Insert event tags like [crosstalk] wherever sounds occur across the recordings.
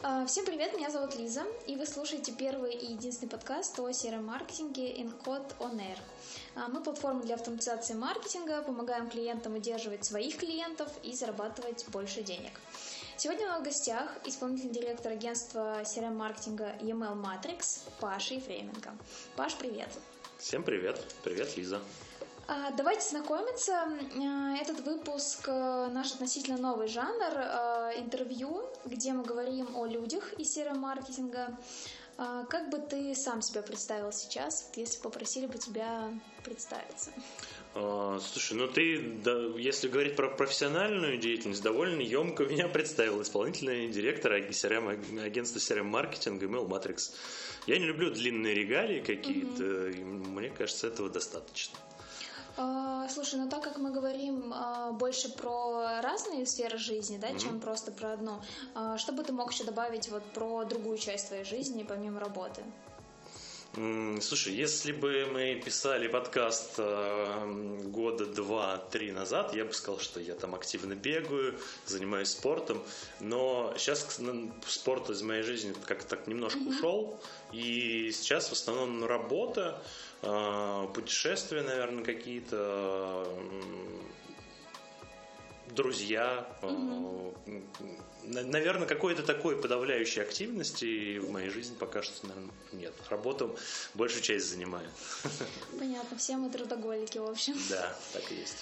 А, всем привет, меня зовут Лиза, и вы слушаете первый и единственный подкаст о CRM-маркетинге InCode On Air. А, мы платформа для автоматизации маркетинга, помогаем клиентам удерживать своих клиентов и зарабатывать больше денег. Сегодня у нас в гостях исполнительный директор агентства CRM-маркетинга EML Matrix Паша Ефременко. Паш, привет! Всем привет! Привет, Лиза! А, давайте знакомиться. А, этот выпуск э, наш относительно новый жанр э, интервью, где мы говорим о людях из серого маркетинга. А, как бы ты сам себя представил сейчас, если попросили бы тебя представиться? Слушай, ну ты, да, если говорить про профессиональную деятельность, довольно емко меня представил исполнительный директор агентства CRM маркетинга Email Matrix. Я не люблю длинные регалии какие-то, mm-hmm. мне кажется, этого достаточно. А, слушай, ну так как мы говорим а, больше про разные сферы жизни, да, mm-hmm. чем просто про одну, а, что бы ты мог еще добавить вот про другую часть твоей жизни, помимо работы? Слушай, если бы мы писали подкаст года два-три назад, я бы сказал, что я там активно бегаю, занимаюсь спортом, но сейчас спорт из моей жизни как-то так немножко mm-hmm. ушел, и сейчас в основном работа, путешествия, наверное, какие-то, друзья, угу. наверное, какой-то такой подавляющей активности в моей жизни пока что, наверное, нет. Работу большую часть занимаю. Понятно, все мы трудоголики, в общем. Да, так и есть.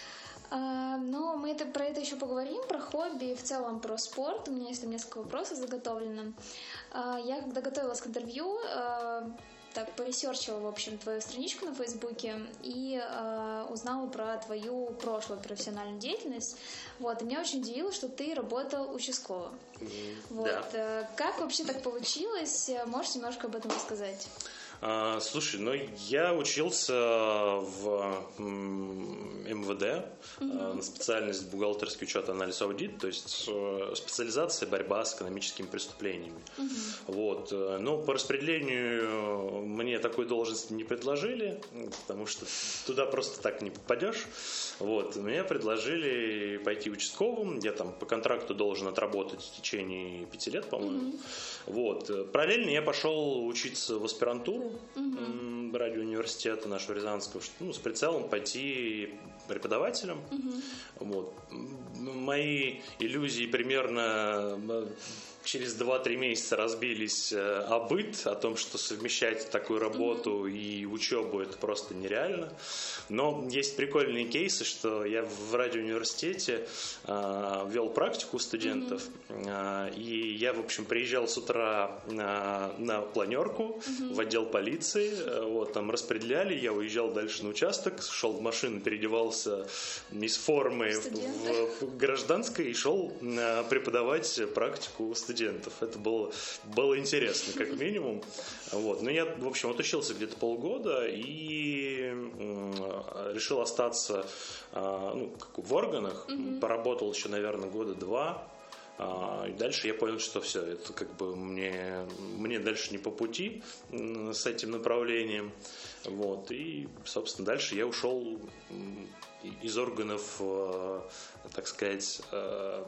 А, но мы это, про это еще поговорим, про хобби и в целом про спорт. У меня есть там несколько вопросов заготовлено. А, я, когда готовилась к интервью, а, так поресерчила, в общем, твою страничку на Фейсбуке и э, узнала про твою прошлую профессиональную деятельность. Вот, и меня очень удивило, что ты работал участковым. Mm, вот, да. э, как вообще так получилось? Можешь немножко об этом рассказать? А, слушай, ну я учился в МВД угу. на специальность бухгалтерский учет, анализ, аудит, то есть э, специализация борьба с экономическими преступлениями. Угу. Вот. Э, но по распределению мне такой должности не предложили, потому что туда просто так не попадешь. Вот. Мне предложили пойти участковым, я там по контракту должен отработать в течение пяти лет, по-моему. Угу. Вот. Параллельно я пошел учиться в аспирантуру угу. ради университета нашего Рязанского, ну, с прицелом пойти преподавателем. Угу. Вот. Мои иллюзии примерно через 2-3 месяца разбились э, о быт, о том, что совмещать такую работу и учебу это просто нереально. Но есть прикольные кейсы, что я в радиоуниверситете э, вел практику студентов, mm-hmm. э, и я, в общем, приезжал с утра на, на планерку в отдел полиции, э, вот, там распределяли, я уезжал дальше на участок, шел в машину, переодевался из формы в, в гражданской и шел э, преподавать практику студентов студентов. Это было, было интересно, как [laughs] минимум. Вот. Но я, в общем, отучился где-то полгода и решил остаться а, ну, в органах. Mm-hmm. Поработал еще, наверное, года два. А, и дальше я понял, что все, это как бы мне, мне дальше не по пути с этим направлением. Вот. И, собственно, дальше я ушел из органов, э, так сказать, э,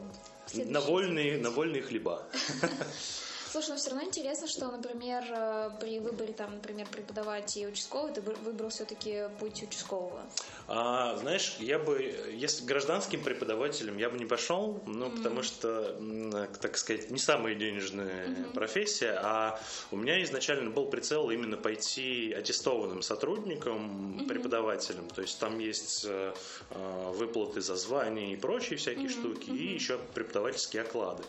на вольные, на вольные хлеба. [laughs] Слушай, но все равно интересно, что, например, э, при выборе, там, например, преподавать и участковый, ты выбрал все-таки путь участкового. А, знаешь, я бы, если гражданским преподавателем я бы не пошел, ну, mm-hmm. потому что, так сказать, не самая денежная mm-hmm. профессия, а у меня изначально был прицел именно пойти аттестованным сотрудником, mm-hmm. преподавателем, то есть там есть э, э выплаты за звание и прочие всякие mm-hmm. штуки, mm-hmm. и еще преподавательские оклады.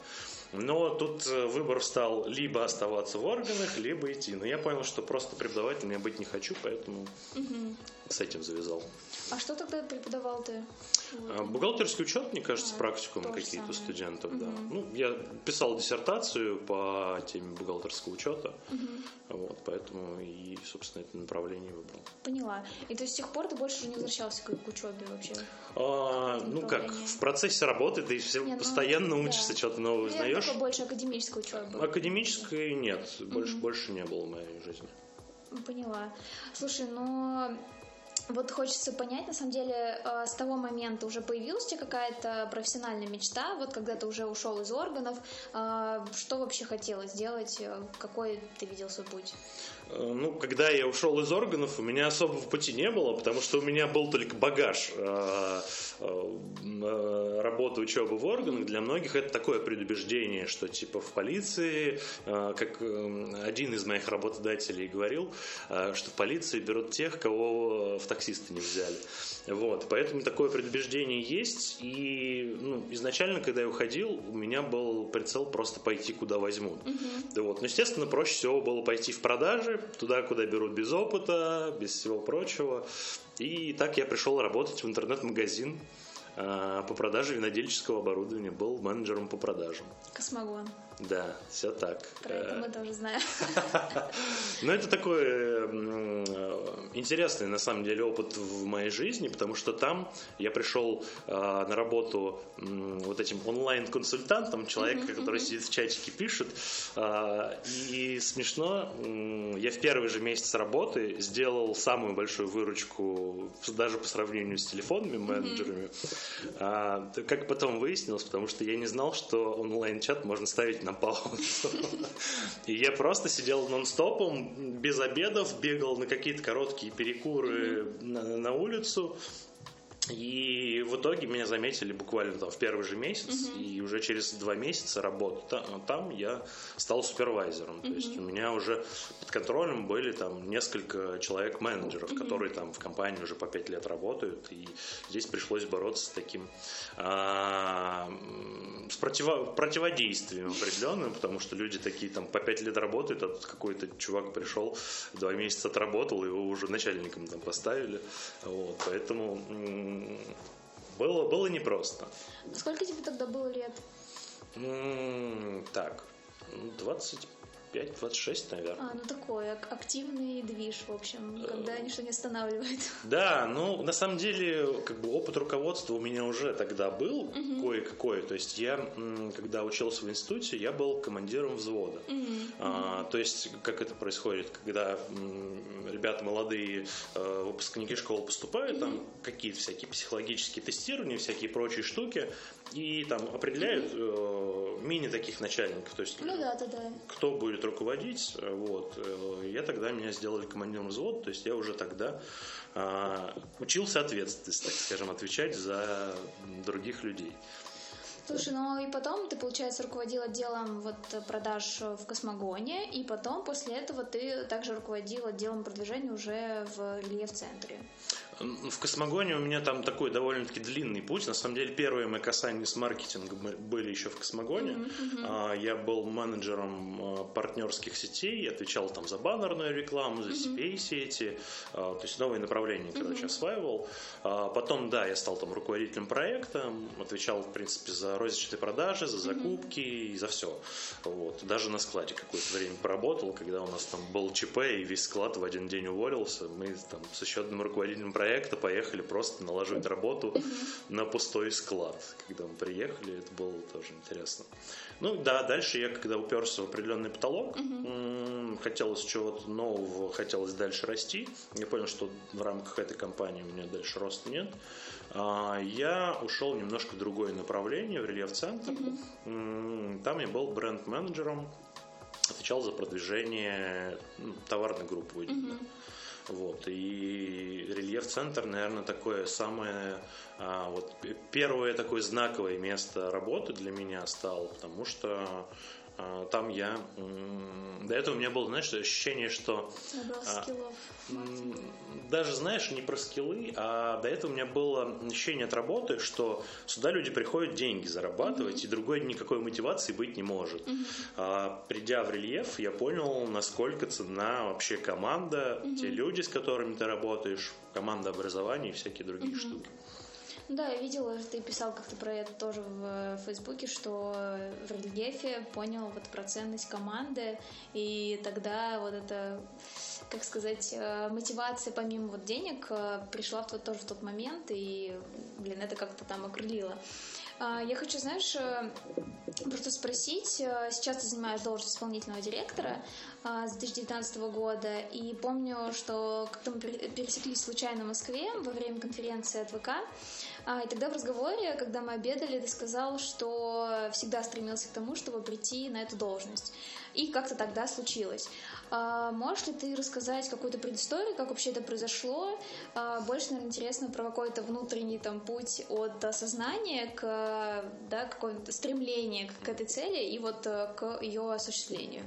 Но тут э, выбор стал либо оставаться в органах, либо идти. Но я понял, что просто преподавателем я быть не хочу, поэтому угу. с этим завязал. А что тогда преподавал ты? Вот. Бухгалтерский учет, мне кажется, а, практикум какие-то студентов, угу. да. Ну, я писал диссертацию по теме бухгалтерского учета, угу. вот, поэтому и, собственно, это направление выбрал. Поняла. И то с тех пор ты больше не возвращался к, к учебе вообще? А, ну как, в процессе работы ты все не, ну, постоянно ну, учишься, да. что-то новое ну, узнаешь. Такой больше академической учебы. Академической нет, больше, угу. больше не было в моей жизни. Поняла. Слушай, но вот хочется понять, на самом деле, э, с того момента уже появилась у тебя какая-то профессиональная мечта, вот когда ты уже ушел из органов, э, что вообще хотелось сделать, э, какой ты видел свой путь? Ну, когда я ушел из органов, у меня особого пути не было, потому что у меня был только багаж работы, учебы в органах. Для многих это такое предубеждение, что типа в полиции, как один из моих работодателей говорил, что в полиции берут тех, кого в таксисты не взяли. Вот, поэтому такое предубеждение есть. И ну, изначально, когда я уходил, у меня был прицел просто пойти, куда возьмут. Угу. Вот. Но, естественно, проще всего было пойти в продажи, туда, куда берут без опыта, без всего прочего. И так я пришел работать в интернет-магазин а, по продаже винодельческого оборудования, был менеджером по продажам. Космогон. Да, все так. Про это мы тоже знаем. [laughs] Ну, это такой интересный, на самом деле, опыт в моей жизни, потому что там я пришел а, на работу вот этим онлайн-консультантом, человека, который сидит в чатике, пишет. А, и смешно, я в первый же месяц работы сделал самую большую выручку даже по сравнению с телефонными менеджерами. А, как потом выяснилось, потому что я не знал, что онлайн-чат можно ставить на на паузу. И я просто сидел нон-стопом, без обедов, бегал на какие-то короткие перекуры на, на улицу, и в итоге меня заметили буквально там в первый же месяц, угу. и уже через два месяца работы там, там я стал супервайзером. Угу. То есть у меня уже под контролем были там несколько человек-менеджеров, угу. которые там в компании уже по пять лет работают, и здесь пришлось бороться с таким а, с противо, противодействием определенным, потому что люди такие там по пять лет работают, а тут какой-то чувак пришел, два месяца отработал, его уже начальником там поставили. Вот, поэтому было, было непросто. Сколько тебе тогда было лет? Так, 25 5-26, наверное. А, ну такой активный движ, в общем, когда э, ничто не останавливает. [laughs] Да, ну на самом деле, как бы опыт руководства у меня уже тогда был угу. кое-какой. То есть я, когда учился в институте, я был командиром взвода. Угу. А, то есть, как это происходит, когда ребята молодые, э, выпускники школы поступают, угу. там какие-то всякие психологические тестирования, всякие прочие штуки, и там определяют э, мини таких начальников. То есть, ну, да, да, да. кто будет руководить, э, вот, э, я тогда меня сделали командиром взвода, то есть я уже тогда а, учился ответственности, так скажем, отвечать за других людей. Слушай, ну и потом ты, получается, руководил отделом вот продаж в Космогоне, и потом после этого ты также руководил отделом продвижения уже в рельеф-центре. В Космогоне у меня там такой довольно-таки длинный путь. На самом деле, первые мои касания с маркетингом были еще в Космогоне. Mm-hmm, mm-hmm. Я был менеджером а, партнерских сетей, отвечал там за баннерную рекламу, за CPA-сети, mm-hmm. то есть новые направления, короче, mm-hmm. осваивал. Потом, да, я стал там руководителем проекта, отвечал, в принципе, за розничные продажи, за закупки и за все. Вот. Даже на складе какое-то время поработал, когда у нас там был ЧП, и весь склад в один день уволился. Мы там с еще одним руководителем проекта проекта поехали просто налаживать работу на пустой склад. Когда мы приехали, это было тоже интересно. Ну да, дальше я, когда уперся в определенный потолок, хотелось чего-то нового, хотелось дальше расти. Я понял, что в рамках этой компании у меня дальше роста нет. А, я ушел немножко в другое направление, в рельеф-центр. Там я был бренд-менеджером, отвечал за продвижение товарной группы выделенной. Вот. И рельеф-центр, наверное, такое самое а, вот первое такое знаковое место работы для меня стало, потому что там я до этого у меня было, знаешь, ощущение, что а, даже, знаешь, не про скиллы, а до этого у меня было ощущение от работы, что сюда люди приходят деньги зарабатывать, mm-hmm. и другой никакой мотивации быть не может. Mm-hmm. А, придя в рельеф, я понял, насколько цена вообще команда, mm-hmm. те люди, с которыми ты работаешь, команда образования и всякие другие mm-hmm. штуки. Да, я видела, ты писал как-то про это тоже в э, Фейсбуке, что в рельефе понял вот про ценность команды, и тогда вот это, как сказать, э, мотивация помимо вот денег э, пришла в тот, тоже в тот момент, и, блин, это как-то там окрылило. А, я хочу, знаешь, просто спросить. Сейчас ты занимаешь должность исполнительного директора а, с 2019 года, и помню, что как-то мы пересеклись случайно в Москве во время конференции от ВК, и тогда в разговоре, когда мы обедали, ты сказал, что всегда стремился к тому, чтобы прийти на эту должность. И как-то тогда случилось. А, можешь ли ты рассказать какую-то предысторию, как вообще это произошло? А, больше, наверное, интересно про какой-то внутренний там путь от осознания к да, какому-то стремлению к этой цели и вот э, к ее осуществлению.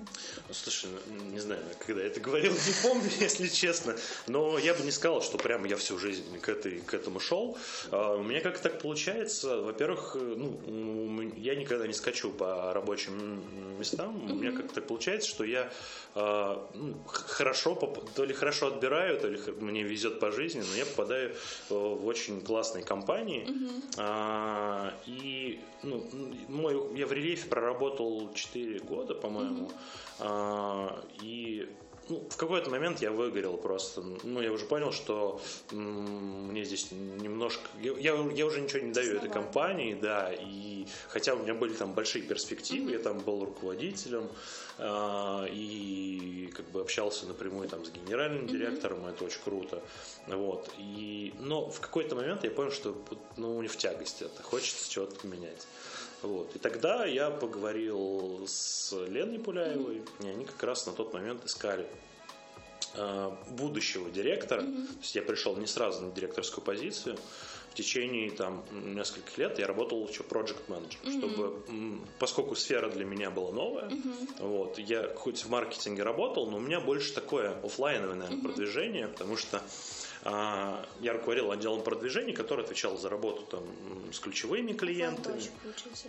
Слушай, ну, не знаю, когда я это говорил, [laughs] не помню, если честно, но я бы не сказал, что прямо я всю жизнь к, этой, к этому шел. А, у меня как так получается, во-первых, э, ну, я никогда не скачу по рабочим местам, у меня как так получается, что я а, ну, хорошо, то ли хорошо отбираю, то ли мне везет по жизни, но я попадаю э, в очень классные компании. Mm-hmm. И ну, мой, я в рельефе проработал 4 года, по-моему. Mm-hmm. И ну, в какой-то момент я выгорел просто. Ну, я уже понял, что м- мне здесь немножко... Я, я уже ничего не даю этой компании, да, и хотя у меня были там большие перспективы, mm-hmm. я там был руководителем, э, и как бы общался напрямую там с генеральным директором, mm-hmm. это очень круто. Вот. И, но в какой-то момент я понял, что ну, не в тягость это, хочется чего-то поменять. Вот. И тогда я поговорил с Леной Пуляевой, mm-hmm. и они как раз на тот момент искали э, будущего директора. Mm-hmm. То есть я пришел не сразу на директорскую позицию. В течение там нескольких лет я работал еще project manager, mm-hmm. чтобы, поскольку сфера для меня была новая, mm-hmm. вот, я хоть в маркетинге работал, но у меня больше такое офлайновое, наверное, mm-hmm. продвижение, потому что я руководил отделом продвижения, который отвечал за работу там, с ключевыми клиентами.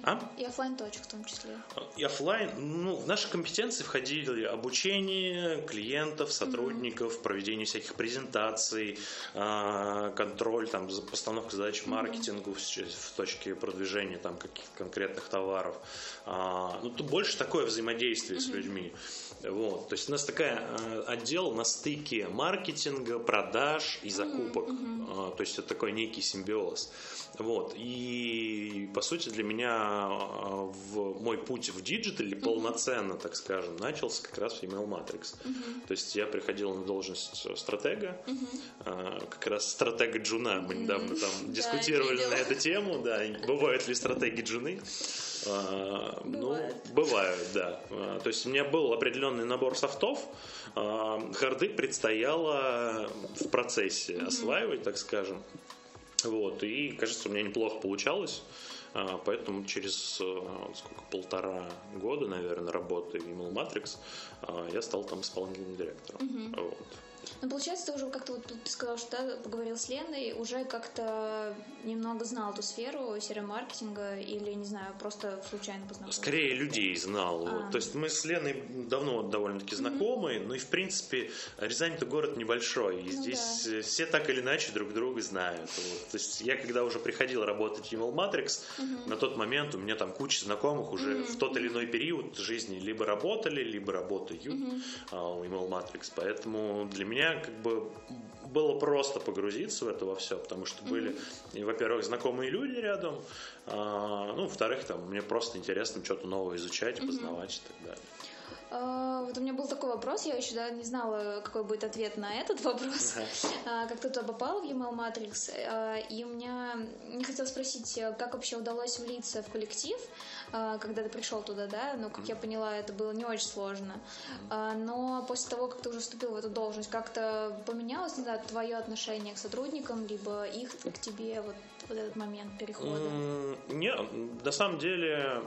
А? И офлайн точек в том числе. И офлайн, ну, в наши компетенции входили обучение клиентов, сотрудников, mm-hmm. проведение всяких презентаций, а, контроль, там, постановка задач маркетингу mm-hmm. в, в точке продвижения там, каких-то конкретных товаров. А, ну, тут больше такое взаимодействие mm-hmm. с людьми. Вот. То есть у нас такая э, отдел на стыке маркетинга, продаж и закупок. Mm-hmm. То есть это такой некий симбиоз. Вот. И, по сути, для меня а, в мой путь в диджитале mm-hmm. полноценно, так скажем, начался как раз в Email Matrix. Mm-hmm. То есть я приходил на должность стратега, mm-hmm. как раз стратега джуна. Мы недавно там [laughs] mm-hmm. дискутировали да, на эту тему, да, бывают ли стратеги джуны. А, ну, бывают, да. То есть у меня был определенный набор софтов, харды предстояло в процессе осваивать, так скажем. Вот, и, кажется, у меня неплохо получалось. А, поэтому через сколько, полтора года, наверное, работы в Email Matrix а, я стал там исполнительным директором. Mm-hmm. Вот. Ну, получается, ты уже как-то вот ты сказал, что да, поговорил с Леной, уже как-то немного знал эту сферу серия-маркетинга или, не знаю, просто случайно познакомился? Скорее людей знал. А. То есть мы с Леной давно довольно-таки знакомы, mm-hmm. ну и, в принципе, Рязань это город небольшой, и ну, здесь да. все так или иначе друг друга знают. Вот. То есть я, когда уже приходил работать в Email Matrix, mm-hmm. на тот момент у меня там куча знакомых уже mm-hmm. в тот или иной период жизни либо работали, либо работают mm-hmm. а, у Email Matrix. Поэтому для меня меня как бы было просто погрузиться в это во все, потому что были, mm-hmm. во-первых, знакомые люди рядом, а, ну, во-вторых, там, мне просто интересно что-то новое изучать, mm-hmm. познавать и так далее. Uh, вот у меня был такой вопрос, я еще да, не знала, какой будет ответ на этот вопрос. Uh, [laughs] как ты туда попал в Email Matrix, uh, и у меня не хотела спросить, как вообще удалось влиться в коллектив, а, когда ты пришел туда, да, но, как я поняла, это было не очень сложно. А, но после того, как ты уже вступил в эту должность, как-то поменялось, не знаю, твое отношение к сотрудникам, либо их к тебе, вот, вот этот момент перехода? Нет, на самом деле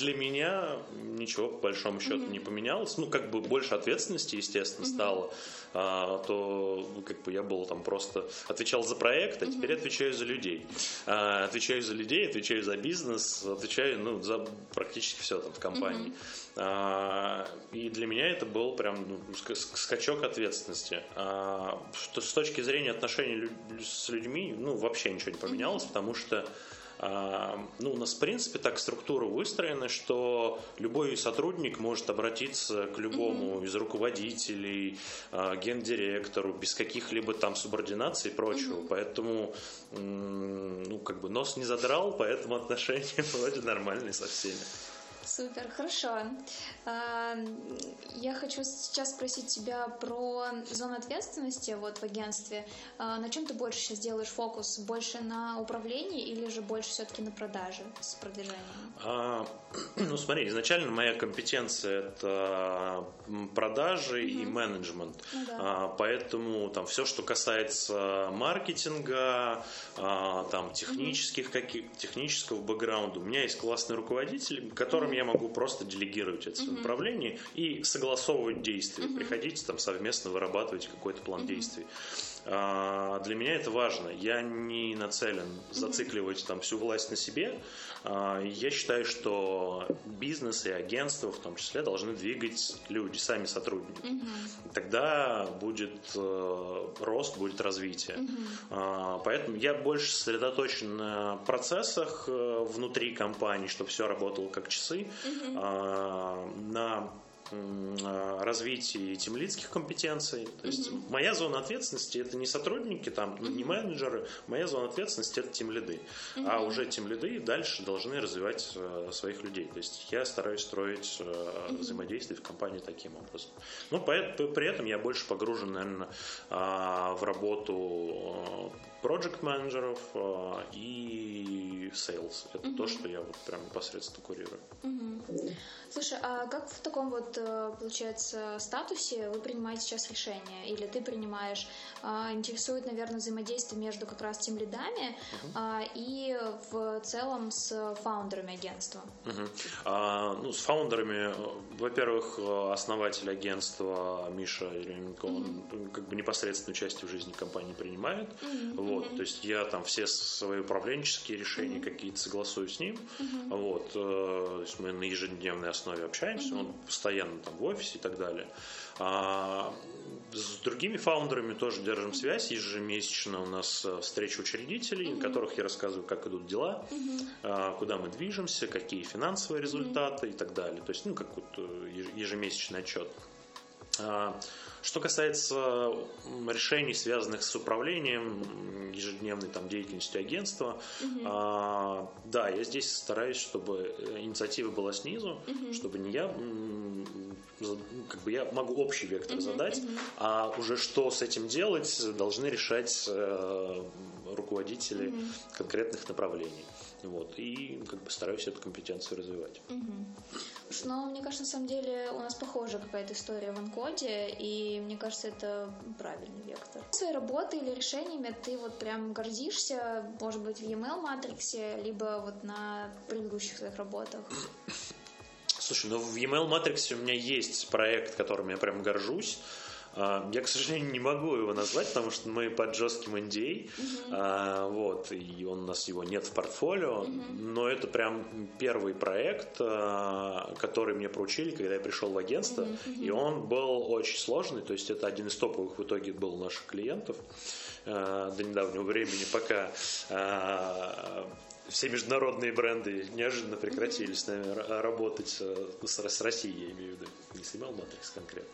для меня ничего по большому счету mm-hmm. не поменялось. Ну, как бы больше ответственности, естественно, mm-hmm. стало. А, то ну, как бы я был там просто отвечал за проект, а mm-hmm. теперь отвечаю за людей. А, отвечаю за людей, отвечаю за бизнес, отвечаю ну, за практически все там в компании. Mm-hmm. А, и для меня это был прям ну, скачок ответственности. А, что, с точки зрения отношений с людьми, ну, вообще ничего не поменялось, mm-hmm. потому что ну, у нас, в принципе, так структура выстроена, что любой сотрудник может обратиться к любому mm-hmm. из руководителей, а, гендиректору, без каких-либо там субординаций и прочего. Mm-hmm. Поэтому, ну, как бы нос не задрал, поэтому отношения [laughs] вроде нормальные со всеми. Супер, хорошо. А, я хочу сейчас спросить тебя про зону ответственности вот в агентстве. А, на чем ты больше сейчас делаешь фокус? Больше на управлении или же больше все-таки на продаже с продвижением? А, [clears throat] ну, смотри, изначально моя компетенция это продажи mm-hmm. и менеджмент. Ну, да. а, поэтому там все, что касается маркетинга, а, там технических mm-hmm. каких, технического бэкграунда, у меня есть классный руководитель, которым mm-hmm. я могу просто делегировать это mm-hmm. направление и согласовывать действия, mm-hmm. приходить там совместно вырабатывать какой-то план mm-hmm. действий. А, для меня это важно. Я не нацелен зацикливать там всю власть на себе. А, я считаю, что бизнес и агентство в том числе должны двигать люди, сами сотрудники. Mm-hmm. Тогда будет э, рост, будет развитие. Mm-hmm. Поэтому я больше сосредоточен на процессах э, внутри компании, чтобы все работало как часы, mm-hmm. на развитии темлицких компетенций. То есть mm-hmm. моя зона ответственности это не сотрудники, там, mm-hmm. не менеджеры, моя зона ответственности это темлиды. Mm-hmm. А уже темлиды дальше должны развивать э, своих людей. То есть я стараюсь строить э, mm-hmm. взаимодействие в компании таким образом. Но при, при этом я больше погружен, наверное, э, в работу проект менеджеров э, и sales. Это mm-hmm. то, что я вот прям непосредственно курирую. Mm-hmm. Слушай, а как в таком вот, э, получается, статусе вы принимаете сейчас решение? Или ты принимаешь? А, интересует, наверное, взаимодействие между как раз тем лидами uh-huh. и в целом с фаундерами агентства. Uh-huh. А, ну, с фаундерами, во-первых, основатель агентства Миша Еременко, uh-huh. он как бы непосредственную часть в жизни компании принимает. Uh-huh. Вот, то есть я там все свои управленческие решения какие-то согласую с ним. Вот, э, то есть мы на ежедневной основе общаемся, он постоянно там в офисе и так далее. А, с другими фаундерами тоже держим связь. Ежемесячно у нас э, встречи учредителей, mm-hmm. на которых я рассказываю, как идут дела, mm-hmm. куда мы движемся, какие финансовые результаты mm-hmm. и так далее. То есть, ну, как вот э, ежемесячный отчет. А, что касается решений, связанных с управлением, ежедневной там, деятельностью агентства, угу. а, да, я здесь стараюсь, чтобы инициатива была снизу, угу. чтобы не я, как бы я могу общий вектор угу, задать, угу. а уже что с этим делать, должны решать э, руководители угу. конкретных направлений. Вот, и как бы стараюсь эту компетенцию развивать. Угу. Но мне кажется, на самом деле у нас похожа какая-то история в Анкоде, и мне кажется, это правильный вектор. Своей работой или решениями ты вот прям гордишься, может быть, в e-mail матриксе, либо вот на предыдущих своих работах? Слушай, ну в e-mail матриксе у меня есть проект, которым я прям горжусь. А, я, к сожалению, не могу его назвать, потому что мы под жестким NDA, uh-huh. а, вот, и он, у нас его нет в портфолио, uh-huh. но это прям первый проект, а, который мне поручили, когда я пришел в агентство, uh-huh. и он был очень сложный, то есть это один из топовых в итоге был наших клиентов а, до недавнего времени, пока а, все международные бренды неожиданно прекратили с нами работать э, с, с Россией, я имею в виду, не снимал Матрикс конкретно.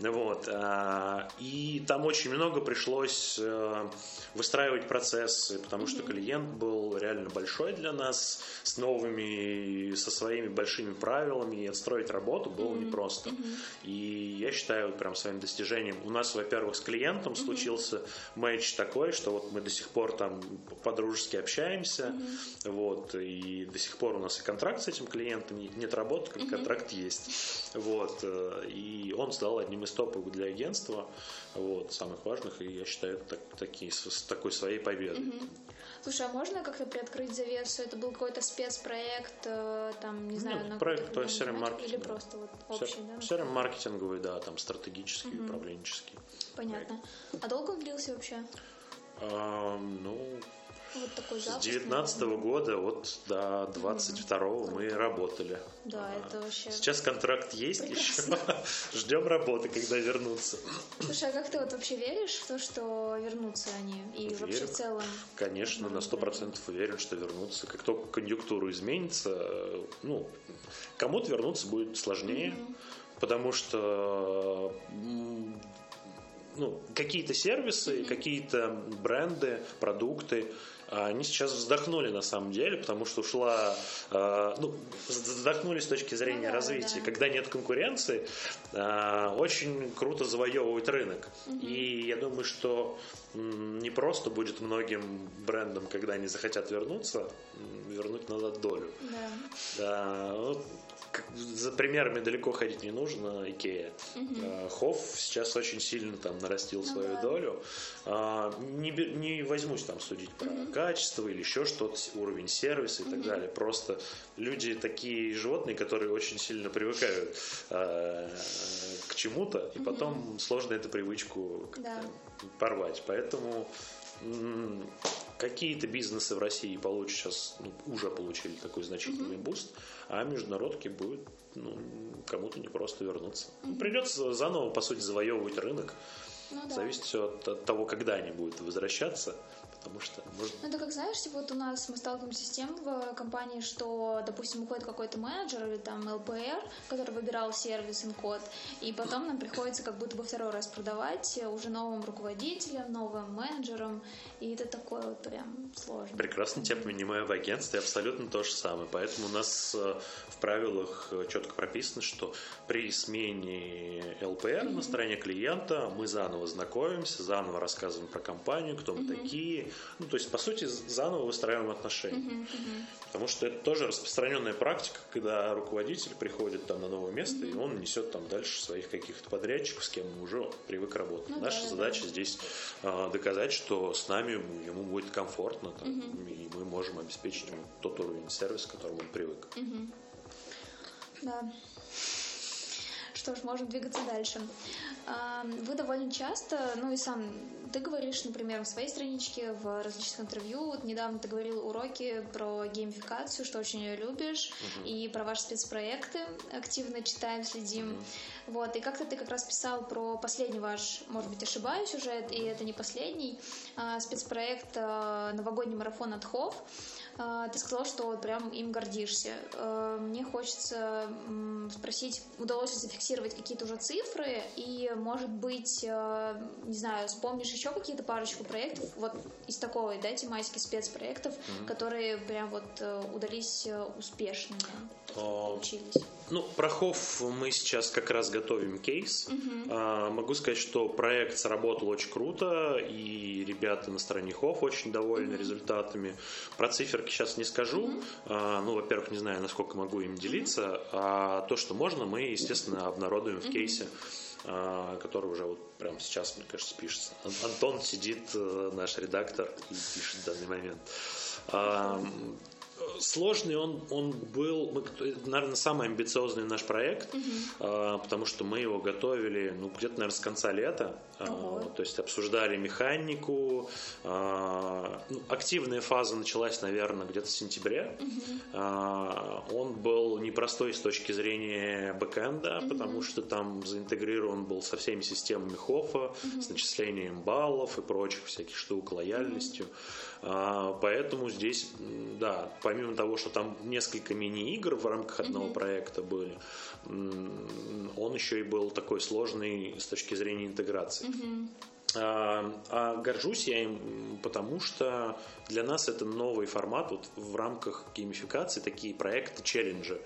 Вот. А, и там очень много пришлось э, выстраивать процессы, потому что клиент был реально большой для нас, с новыми, со своими большими правилами, и отстроить работу было непросто. И я считаю прям своим достижением. У нас, во-первых, с клиентом случился матч такой, что вот мы до сих пор там по-дружески общаемся, вот, и до сих пор у нас и контракт с этим клиентом, нет работы, как контракт есть. Вот, э, и он стал одним из топовых для агентства, вот, самых важных, и я считаю так, такие, с такой своей победой. Слушай, а можно как-то приоткрыть завесу? Это был какой-то спецпроект, э, там, не знаю, Нет, на проект то есть маркетинг. Или просто вот общий, Сер, да? маркетинговый, да, там стратегический, угу. управленческий. Понятно. Проект. А долго он длился вообще? А, ну, вот такой С запуск. 19 года вот до 22 мы работали. Да, это вообще... Сейчас контракт есть еще. [laughs] Ждем работы, когда вернутся. Слушай, а как ты вот вообще веришь в то, что вернутся они? И Верю. вообще в целом? Конечно, на сто процентов уверен, что вернутся. Как только конъюнктура изменится, ну, кому-то вернуться будет сложнее, потому что ну, какие-то сервисы, какие-то бренды, продукты, а они сейчас вздохнули на самом деле, потому что ушла, э, ну, вздохнули с точки зрения Ну развития. да. Когда нет конкуренции, э, очень круто завоевывать рынок. И я думаю, что не просто будет многим брендам, когда они захотят вернуться, вернуть назад долю. Да. Да, за примерами далеко ходить не нужно. Икея. Хофф сейчас очень сильно там нарастил свою Ну да. долю. А, Не, не возьмусь там судить про качество или еще что-то, уровень сервиса и так далее. Просто люди такие животные, которые очень сильно привыкают э, к чему-то, и потом сложно эту привычку Да. порвать. Поэтому какие-то бизнесы в России получат сейчас, ну, уже получили такой значительный буст, а международки будет ну, кому-то не просто вернуться. Ну, Придется заново, по сути, завоевывать рынок. Ну да. Зависит все от, от того, когда они будут возвращаться, потому что может, Ну, это как, знаешь, типа вот у нас мы сталкиваемся с тем в компании, что, допустим, уходит какой-то менеджер или там ЛПР, который выбирал сервис инкод, и потом нам приходится как будто бы второй раз продавать уже новым руководителям, новым менеджерам, и это такое вот прям сложно. прекрасно тебя понимаю в агентстве, абсолютно то же самое. Поэтому у нас э, в правилах э, четко прописано, что при смене ЛПР на стороне клиента мы заново знакомимся, заново рассказываем про компанию, кто мы такие. Ну, то есть, по сути, заново выстраиваем отношения. Потому что это тоже распространенная практика, когда руководитель приходит там на новое место, и он несет там дальше своих каких-то подрядчиков, с кем он уже привык работать. Ну Наша да, задача да. здесь а, доказать, что с нами ему будет комфортно, там, и мы можем обеспечить ему тот уровень сервиса, к которому он привык. Да. Что ж, можем двигаться дальше. Вы довольно часто, ну и сам ты говоришь, например, в своей страничке, в различных интервью, вот недавно ты говорил уроки про геймификацию, что очень ее любишь, и про ваши спецпроекты активно читаем, следим. Вот, и как-то ты как раз писал про последний ваш, может быть, ошибаюсь уже, и это не последний, а, спецпроект а, «Новогодний марафон от ХОВ». А, Ты сказал, что вот прям им гордишься. Э, Мне хочется спросить, удалось ли зафиксировать какие-то уже цифры, и, может быть, э, не знаю, вспомнишь еще какие-то парочку проектов, вот из такой, да, тематики спецпроектов, которые прям вот э, удались успешными, А, получились. Ну, про Хофф мы сейчас как раз готовим кейс. А, могу сказать, что проект сработал очень круто, и ребята на стороне Хофф очень довольны результатами. Про циферки сейчас не скажу. А, ну, во-первых, не знаю, насколько могу им делиться. А то, что можно, мы, естественно, обнародуем в кейсе а, который уже вот прямо сейчас, мне кажется, пишется. Ан- Антон сидит, э, наш редактор, и пишет в данный момент. Сложный он, он был, мы, наверное, самый амбициозный наш проект, а, потому что мы его готовили, ну, где-то, наверное, с конца лета. Ого. то есть обсуждали механику. а, ну, активная фаза началась, наверное, где-то в сентябре. А, он был непростой с точки зрения бэкэнда, потому что там заинтегрирован был со всеми системами Хофа, с начислением баллов и прочих всяких штук, лояльностью. Поэтому здесь, да, помимо того, что там несколько мини-игр в рамках одного проекта были, он еще и был такой сложный с точки зрения интеграции. А, а горжусь я им, потому что для нас это новый формат вот в рамках геймификации, такие проекты, челленджи.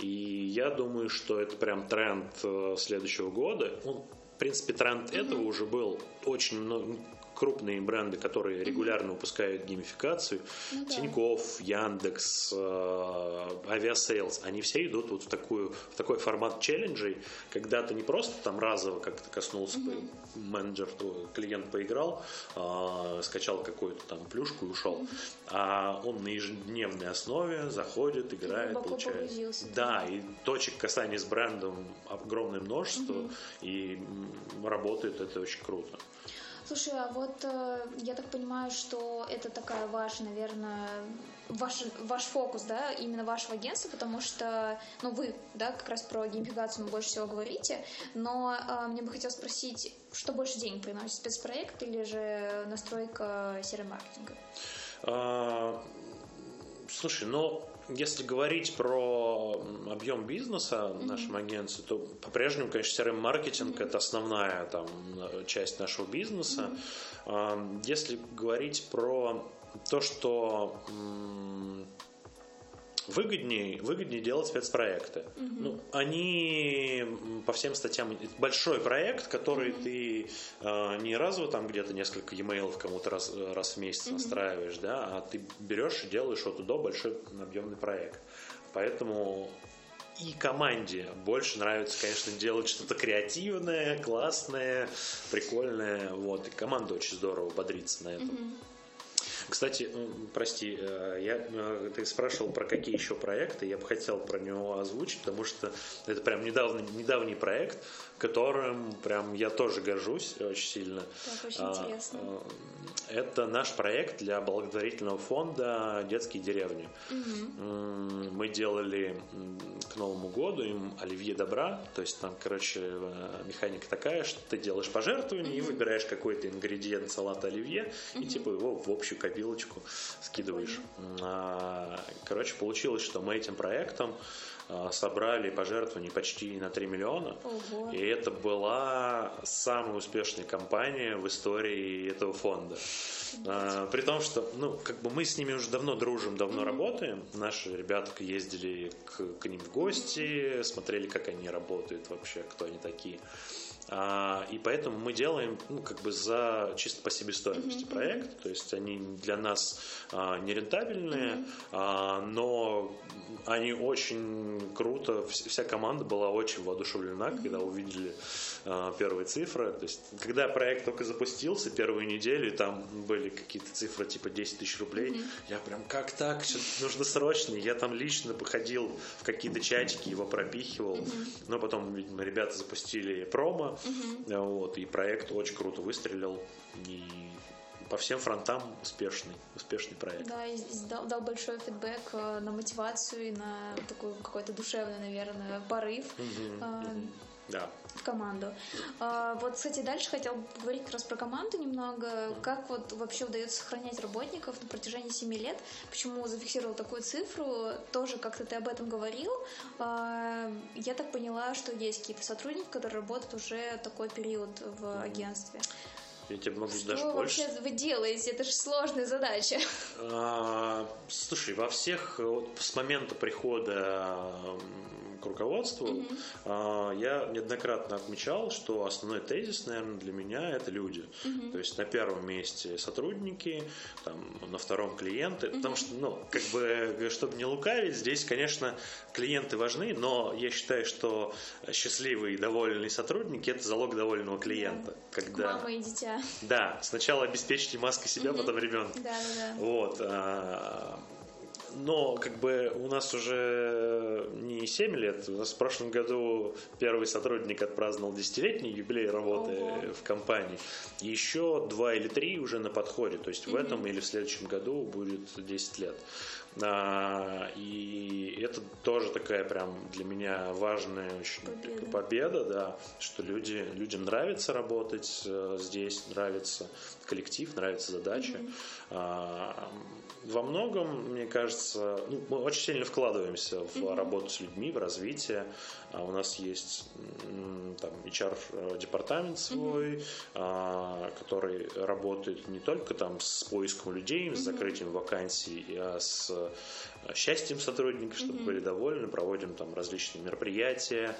И я думаю, что это прям тренд э, следующего года. Ну, в принципе, тренд этого уже был. Очень много крупные бренды, которые регулярно выпускают геймификацию, Ну да. Яндекс, э, Авиасейлс, они все идут вот в, такую, в такой формат челленджей, когда ты не просто там разово как-то коснулся, по- менеджер, клиент поиграл, э, скачал какую-то там плюшку и ушел, а он на ежедневной основе заходит, играет, получает. Да, и точек касания с брендом огромное множество, и м, работает это очень круто. Слушай, а вот э, я так понимаю, что это такая ваша, наверное, ваш, ваш фокус, да, именно вашего агентства, потому что, ну, вы, да, как раз про геймификацию больше всего говорите, но э, мне бы хотелось спросить, что больше денег приносит, спецпроект или же настройка сервер-маркетинга? А, слушай, ну, если говорить про объем бизнеса в нашем агентстве, то по-прежнему, конечно, CRM-маркетинг это основная там, часть нашего бизнеса. Если говорить про то, что выгоднее, выгоднее делать спецпроекты. Угу. Ну, они по всем статьям большой проект, который угу. ты э, не разово там где-то несколько e-mail кому-то раз, раз в месяц угу. настраиваешь, да, а ты берешь и делаешь от до большой объемный проект. Поэтому и команде больше нравится, конечно, делать что-то креативное, классное, прикольное. Вот. И команда очень здорово бодрится на этом. Mm-hmm. Кстати, прости, э, я, э, ты спрашивал про какие еще проекты, я бы хотел про него озвучить, потому что это прям недавний, недавний проект, которым прям я тоже горжусь очень сильно. Так, очень а, интересно. Э, это наш проект для благотворительного фонда «Детские деревни». Угу. Мы делали к Новому году им оливье добра, то есть там, короче, механика такая, что ты делаешь пожертвование угу. и выбираешь какой-то ингредиент салата оливье угу. и типа его в общую копилочку скидываешь. А, короче, получилось, что мы этим проектом собрали пожертвований почти на 3 миллиона. Ого. И это была самая успешная кампания в истории этого фонда. А, при том, что ну, как бы мы с ними уже давно дружим, давно mm-hmm. работаем. Наши ребята ездили к, к ним в гости, смотрели, как они работают вообще, кто они такие. А, и поэтому мы делаем, ну, как бы за чисто по себестоимости mm-hmm. проект. То есть они для нас а, нерентабельные, mm-hmm. а, но они очень круто, вся команда была очень воодушевлена, mm-hmm. когда увидели а, первые цифры. То есть, когда проект только запустился, первую неделю, там были какие-то цифры типа 10 тысяч рублей, mm-hmm. я прям, как так? Нужно срочно. Я там лично походил в какие-то чатики, его пропихивал. Mm-hmm. Но потом, видимо, ребята запустили промо, mm-hmm. вот, и проект очень круто выстрелил. И по всем фронтам успешный, успешный проект. Да, и дал, дал большой фидбэк э, на мотивацию и на такой какой-то душевный, наверное, порыв. Mm-hmm. Mm-hmm. Да. В команду. А, вот, кстати, дальше хотел поговорить как раз про команду немного. Как вот вообще удается сохранять работников на протяжении 7 лет? Почему зафиксировал такую цифру? Тоже как-то ты об этом говорил. А, я так поняла, что есть какие-то сотрудники, которые работают уже такой период в агентстве. Я тебе могу что даже больше. Что вообще вы делаете? Это же сложная задача. А, слушай, во всех вот, с момента прихода к руководству, mm-hmm. я неоднократно отмечал, что основной тезис, наверное, для меня это люди. Mm-hmm. То есть на первом месте сотрудники, там, на втором клиенты, mm-hmm. потому что, ну, как бы, чтобы не лукавить, здесь, конечно, клиенты важны, но я считаю, что счастливые и довольные сотрудники это залог довольного клиента. Yeah. Когда... Мама и дитя. Да, сначала обеспечьте маской себя, mm-hmm. потом ребенка. Да, да, да. Вот. Но как бы у нас уже не 7 лет, у нас в прошлом году первый сотрудник отпраздновал десятилетний юбилей работы Ого. в компании. Еще 2 или 3 уже на подходе, то есть в этом или в следующем году будет 10 лет. А, и это тоже такая прям для меня важная очень победа, победа да, что люди, людям нравится работать э, здесь, нравится коллектив, нравится задача. Mm-hmm. А, во многом, мне кажется, ну, мы очень сильно вкладываемся в mm-hmm. работу с людьми, в развитие. А у нас есть там HR-департамент свой, mm-hmm. который работает не только там с поиском людей, mm-hmm. с закрытием вакансий, а с счастьем сотрудников, чтобы mm-hmm. были довольны. Проводим там различные мероприятия,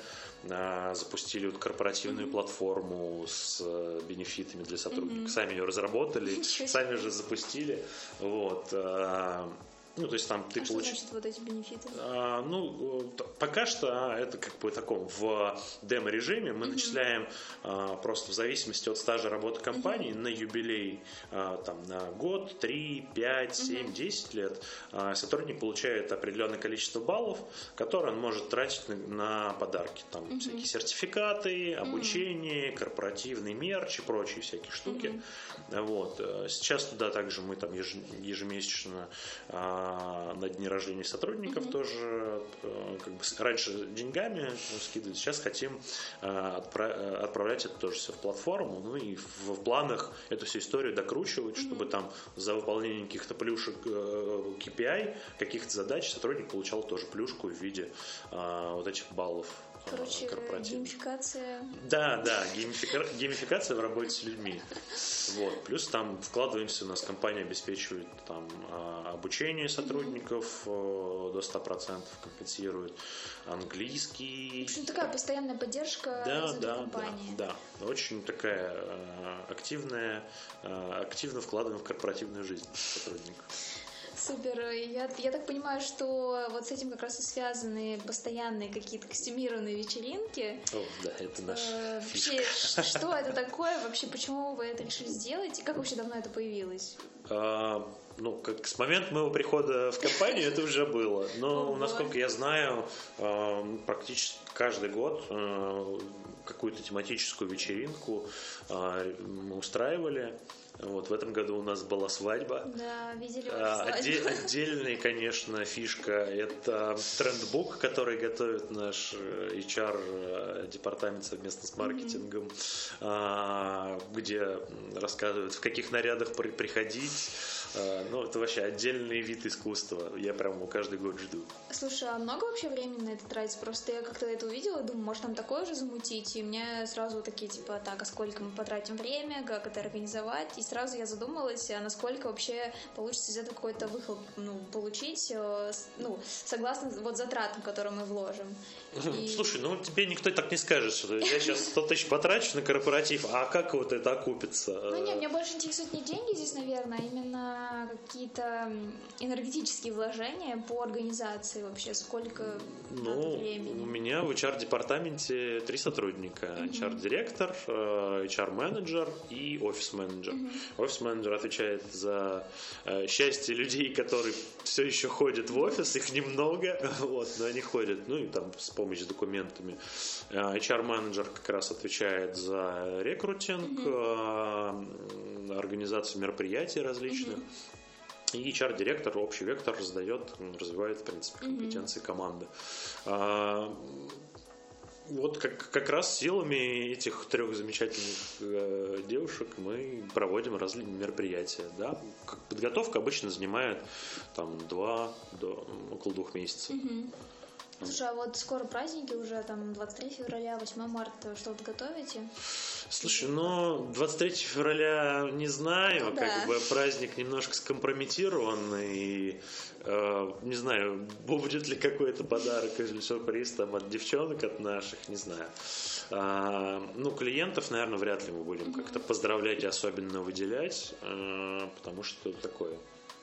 а, запустили вот корпоративную mm-hmm. платформу с бенефитами для сотрудников. Mm-hmm. Сами ее разработали, сами же запустили. Вот. Ну, то есть там ты а получ- что значит вот эти бенефиты? А, ну, пока что а, это как бы таком в демо-режиме мы начисляем а, просто в зависимости от стажа работы компании на юбилей а, там на год, 3, 5, 7, 10 лет а, сотрудник получает определенное количество баллов, которые он может тратить на, на подарки. Там всякие сертификаты, обучение, корпоративный мерч и прочие всякие штуки. Вот. э, Сейчас туда также мы там еж- ежемесячно а, на дни рождения сотрудников тоже э, как бы раньше деньгами скидывали, сейчас хотим э, отпра- э, отправлять это тоже все в платформу, ну и в, в планах эту всю историю докручивать, чтобы там за выполнение каких-то плюшек KPI, каких-то задач сотрудник получал тоже плюшку в виде а, вот этих баллов Короче, геймификация. Да, да, геймифика- геймификация в работе с людьми. Вот. Плюс там вкладываемся, у нас компания обеспечивает там а, обучение сотрудников э, до 100%, компенсирует В английский. общем, такая постоянная поддержка Да, да, да, компании. да. Очень такая э, активная, э, активно вкладываем в корпоративную жизнь сотрудников. Супер. Я, я так понимаю, что вот с этим как раз и связаны постоянные какие-то костюмированные вечеринки. О, да, это Э, фишка. Вообще, что это такое? Вообще, почему вы это решили сделать? И как вообще давно это появилось? А, ну, как с момента моего прихода в компанию это уже было. Но, Ого. насколько я знаю, а, практически каждый год а, какую-то тематическую вечеринку мы устраивали. Вот в этом году у нас была свадьба. Да, видели А, отде- свадьбу? Отдельная, конечно, фишка – это трендбук, который готовит наш э, HR э, совместно с маркетингом, а, где рассказывают, в каких нарядах при- приходить. А, Ну, это вообще отдельный вид искусства. Я прям его каждый год жду. Слушай, а много вообще времени на это тратится? Просто я как-то это увидела, думаю, может там такое же замутить, и у меня сразу такие типа, так, а сколько мы потратим время, как это организовать, и сразу я задумалась, а насколько вообще получится из этого какой-то выхлоп ну, получить, э, ну, согласно вот затратам, которые мы вложим. И- Слушай, ну тебе никто так не скажет, что я сейчас 100 тысяч потрачу на корпоратив, а как вот это окупится? Ну нет, меня больше интересуют не деньги здесь, наверное, а именно какие-то энергетические вложения по организации вообще, сколько надо Ну, у времени. меня в HR-департаменте три сотрудника. HR-директор, э, HR-менеджер и офис-менеджер. Офис-менеджер отвечает за э, счастье людей, которые все еще ходят в офис. Их немного, [laughs] вот, но они ходят, ну и там с помощью документами. Э, HR-менеджер как раз отвечает за рекрутинг, э, организацию мероприятий различных. И HR-директор общий вектор раздает, развивает, в принципе, компетенции команды. А, Вот как, как раз силами этих трех замечательных э, девушек мы проводим различные мероприятия. Да? Как подготовка обычно занимает там два до около двух месяцев. Слушай, а вот скоро праздники уже, там 23 февраля, 8 марта, что-то готовите? Слушай, ну 23 февраля не знаю, Ну как да. бы праздник немножко скомпрометирован и э, не знаю, будет ли какой-то подарок или сюрприз там от девчонок, от наших, не знаю. А, ну, клиентов, наверное, вряд ли мы будем как-то поздравлять и особенно выделять, э, потому что такое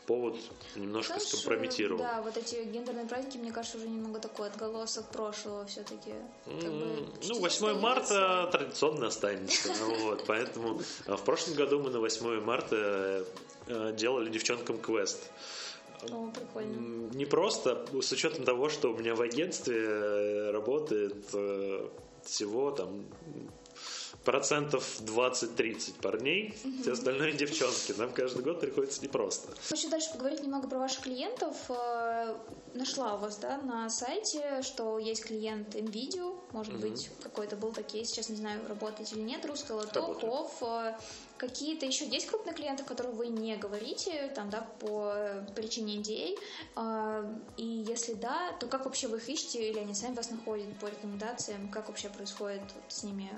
повод немножко Знаешь, скомпрометирован. Да, вот эти гендерные праздники, мне кажется, уже немного такой отголосок прошлого все-таки. М, Ну, 8 марта традиционно останется. [laughs] ну вот, поэтому а, в прошлом году мы на 8 марта э, делали девчонкам квест. О, прикольно. Не просто, с учетом того, что у меня в агентстве э, работает э, всего там процентов 20-30 парней, все остальное девчонки. Нам каждый год приходится непросто. Хочу дальше поговорить немного про ваших клиентов. Э, Нашла у вас, да, на сайте, что есть клиент NVIDIA, может быть, какой-то был такой, сейчас не знаю, работаете или нет, Работаю. Хофф. Э, Какие-то еще есть крупные клиенты, которых вы не говорите, там, да, по причине NDA? Э, И если да, то как вообще вы их ищете, или они сами вас находят по рекомендациям? Как вообще происходит вот с ними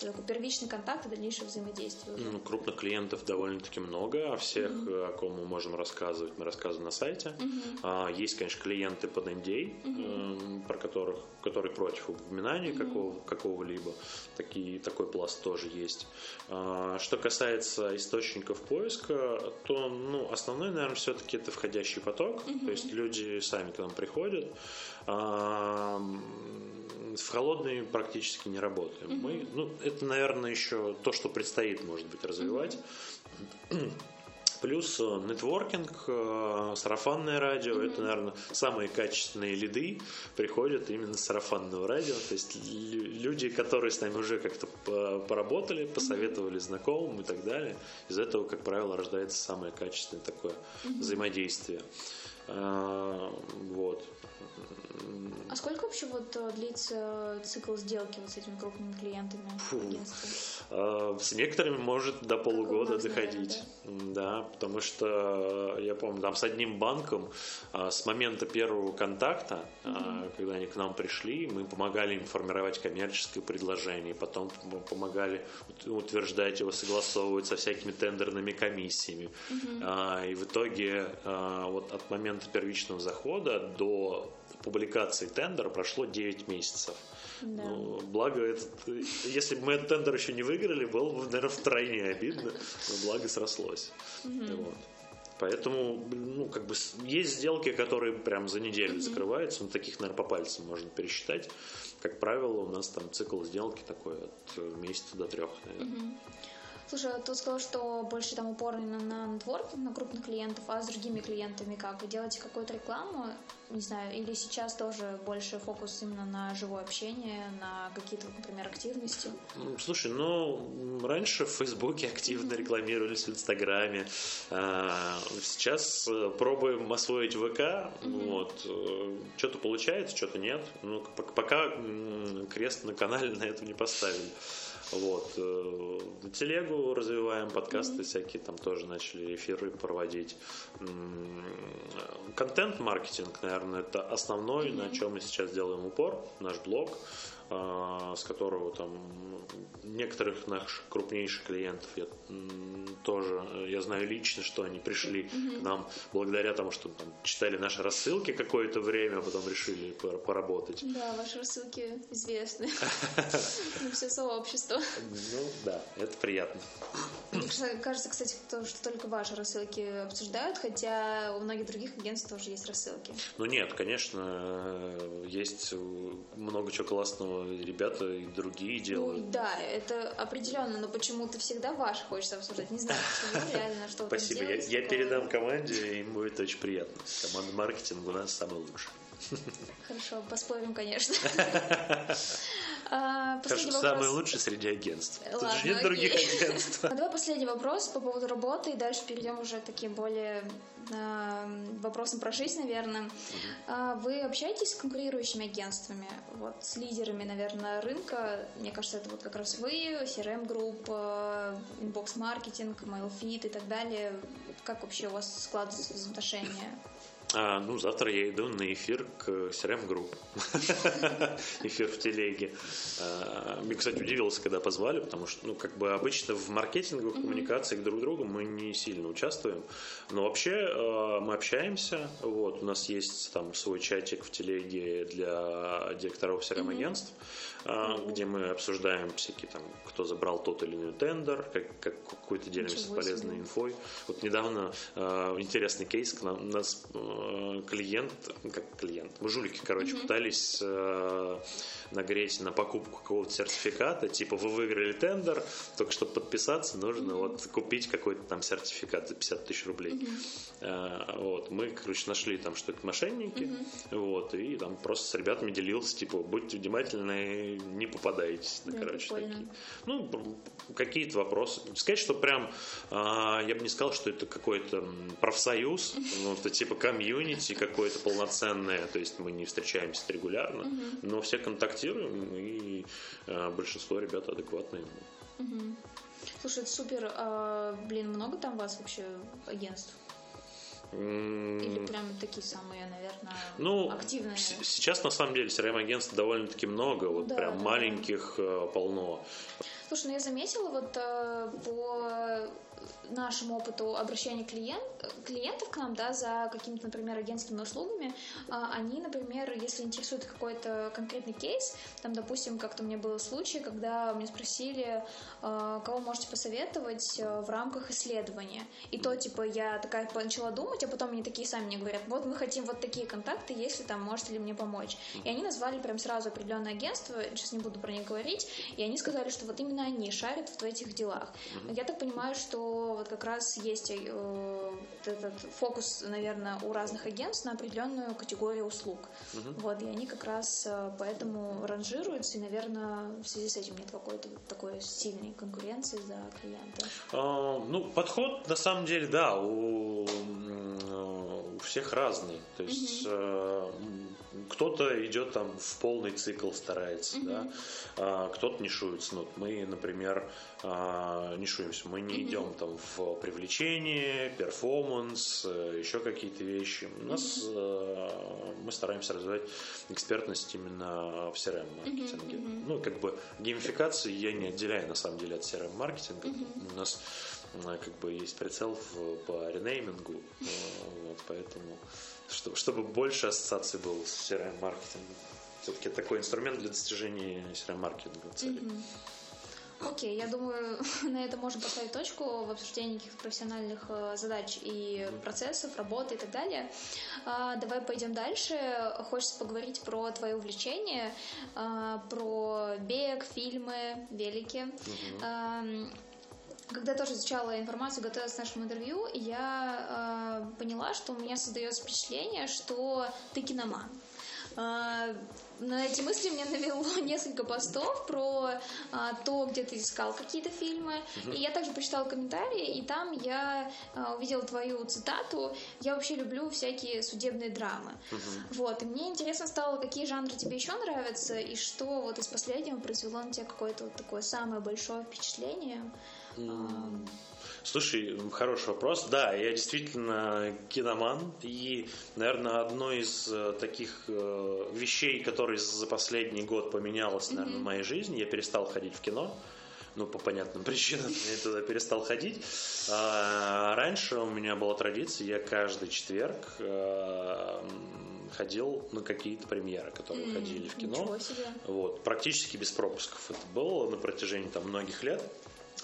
такой первичный контакт и дальнейшее взаимодействие? Ну, крупных клиентов довольно-таки много, о всех, э, о ком мы можем рассказывать, мы рассказываем на сайте. А, Есть, конечно, клиенты под NDA, эм, про которых, которые против упоминания упоминания mm-hmm. какого, какого-либо. Такие, такой пласт тоже есть. А, что касается источников поиска, то ну, основной, наверное, все-таки это входящий поток. Mm-hmm. То есть люди сами к нам приходят. А, в холодной практически не работаем. Mm-hmm. Мы, ну, это, наверное, еще то, что предстоит, может быть, развивать. Mm-hmm. Плюс э, нетворкинг, э, сарафанное радио, mm-hmm. это, наверное, самые качественные лиды приходят именно с сарафанного радио. То есть люди, которые с нами уже как-то поработали, посоветовали знакомым и так далее. Из этого, как правило, рождается самое качественное такое mm-hmm. взаимодействие. А, вот. А сколько вообще вот э, длится цикл сделки вот с этими крупными клиентами. А, с некоторыми может до полугода доходить. Наверное, да? да, потому что я помню, там с одним банком а, с момента первого контакта, угу. когда они к нам пришли, мы помогали им формировать коммерческое предложение, потом помогали утверждать его, согласовывать со всякими тендерными комиссиями. Угу. И в итоге вот от момента первичного захода до публикации тендера прошло 9 месяцев. Да. Ну, благо, этот, если бы мы этот тендер еще не выиграли, было бы, наверное, втройне обидно, но благо срослось. Угу. Вот. Поэтому, ну, как бы есть сделки, которые прям за неделю mm закрываются, но таких, наверное, по пальцам можно пересчитать. Как правило, у нас там цикл сделки такой от месяца до трех, наверное. mm Слушай, а ты сказал, что больше там упор именно на нетворкинг, на крупных клиентов, а с другими клиентами как? И делаете какую-то рекламу, не знаю, или сейчас тоже больше фокус именно на живое общение, на какие-то, например, активности? Слушай, ну, раньше в Фейсбуке активно рекламировались в Инстаграме. А, сейчас э, пробуем освоить ВК. Mm-hmm. Вот. Э, что-то получается, что-то нет. Ну, пока крест на канале на это не поставили. Вот. Э, телегу развиваем, подкасты mm-hmm. всякие там тоже начали эфиры проводить. Контент-маркетинг, наверное, это основной, mm-hmm. на чем мы сейчас делаем упор, наш блог. А, с которого там некоторых наших крупнейших клиентов я тоже я знаю лично, что они пришли mm-hmm. к нам благодаря тому, что там, читали наши рассылки какое-то время, а потом решили поработать. Да, ваши рассылки известны. [laughs] Все сообщество. Ну да, это приятно. Мне кажется, кстати, что только ваши рассылки обсуждают, хотя у многих других агентств тоже есть рассылки. Ну нет, конечно, есть много чего классного ребята и другие делают. Ну, да, это определенно, но почему-то всегда ваш хочется обсуждать. Не знаю, почему [laughs] реально, что Спасибо, я, я передам команде, и ему это очень приятно. Команда маркетинга у нас самая лучшая. Хорошо, поспорим, конечно. [laughs] А, Хорошо, самый лучший среди агентств. Ладно, Тут же нет других агентств. Давай последний вопрос по поводу работы, и дальше перейдем уже к таким более э, вопросам про жизнь, наверное. Вы общаетесь с конкурирующими агентствами, вот с лидерами, наверное, рынка? Мне кажется, это вот как раз вы, CRM Group, Inbox Marketing, MailFit и так далее. Как вообще у вас складываются взаимоотношения? А, ну, завтра я иду на эфир к CRM Group. [laughs] эфир в телеге. А, мне, кстати, удивился, когда позвали, потому что, ну, как бы обычно в маркетинговых коммуникациях друг друга мы не сильно участвуем. Но вообще а, мы общаемся. Вот, у нас есть там свой чатик в телеге для директоров CRM-агентств. А, где мы обсуждаем всякие там, кто забрал тот или иной тендер, как, как какой-то делимся полезной инфой. Вот недавно э, интересный кейс, к нам, нас э, клиент, как клиент, мы жулики, короче, mm-hmm. пытались э, нагреть на покупку какого-то сертификата, типа вы выиграли тендер, только чтобы подписаться, нужно mm-hmm. вот купить какой-то там сертификат за 50 тысяч рублей. Mm-hmm. А, вот, мы, короче, нашли там, что это мошенники, mm-hmm. вот, и там просто с ребятами делился, типа, будьте внимательны, не попадаетесь, да, короче, прикольно. такие. Ну, какие-то вопросы. Сказать, что прям, а, я бы не сказал, что это какой-то профсоюз, ну, это типа комьюнити какое-то полноценное, то есть мы не встречаемся регулярно, но все контактируем и э, большинство ребят адекватные. Слушай, это супер. А, блин, много там вас вообще агентств? Или прям такие самые, наверное, ну, активные? Сейчас на самом деле CRM-агентств довольно-таки много, вот да, прям да, маленьких да. Э, полно. Слушай, ну я заметила вот э, по нашему опыту обращения клиент, клиентов к нам, да, за какими-то, например, агентскими услугами, а, они, например, если интересует какой-то конкретный кейс, там, допустим, как-то у меня был случай, когда меня спросили, а, кого можете посоветовать э, в рамках исследования. И то, типа, я такая начала думать, а потом они такие сами мне говорят, вот мы хотим вот такие контакты, если там можете ли мне помочь. И они назвали прям сразу определенное агентство, сейчас не буду про них говорить, и они сказали, что вот именно они шарят в этих делах. Я так понимаю, что вот как раз есть э, этот фокус, наверное, у разных агентств на определенную категорию услуг. Угу. Вот, и они как раз э, поэтому ранжируются, и, наверное, в связи с этим нет какой-то вот такой сильной конкуренции за клиента. А, ну, подход, на самом деле, да, у, у всех разный. То есть угу кто-то идет там в полный цикл старается, mm-hmm. да, а, кто-то нишуется. Ну, мы, например, а, нишуемся, мы не mm-hmm. идем там в привлечение, перформанс, э, еще какие-то вещи. У нас mm-hmm. мы стараемся развивать экспертность именно в CRM-маркетинге. Mm-hmm. Ну, как бы геймификации я не отделяю на самом деле от CRM-маркетинга. Mm-hmm. У нас как бы есть прицел в, по ренеймингу, вот, поэтому чтобы, больше ассоциаций было с CRM-маркетингом. Все-таки такой инструмент для достижения CRM-маркетинга цели. Mm-hmm. Окей, я думаю, [laughs] на этом можем поставить точку в обсуждении каких-то профессиональных э, задач и процессов, работы и так далее. А, давай пойдем дальше. Хочется поговорить про твои увлечения, а, про бег, фильмы, велики. Угу. Когда тоже изучала информацию, готовилась к нашему интервью, я э, поняла, что у меня создается впечатление, что ты киноман. Э, на эти мысли меня навело [laughs] несколько постов про а, то, где ты искал какие-то фильмы. Uh-huh. И я также почитала комментарии, и там я а, увидела твою цитату. Я вообще люблю всякие судебные драмы. Uh-huh. Вот. И мне интересно стало, какие жанры тебе еще нравятся, и что вот из последнего произвело на тебя какое-то вот такое самое большое впечатление. Слушай, хороший вопрос. Да, я действительно киноман. И, наверное, одно из э, таких э, вещей, которые за последний год поменялось, наверное, mm-hmm. в моей жизни, я перестал ходить в кино. Ну, по понятным [laughs] причинам я туда перестал ходить. А раньше у меня была традиция, я каждый четверг э, ходил на какие-то премьеры, которые mm, ходили в кино. Вот, практически без пропусков это было на протяжении там многих лет.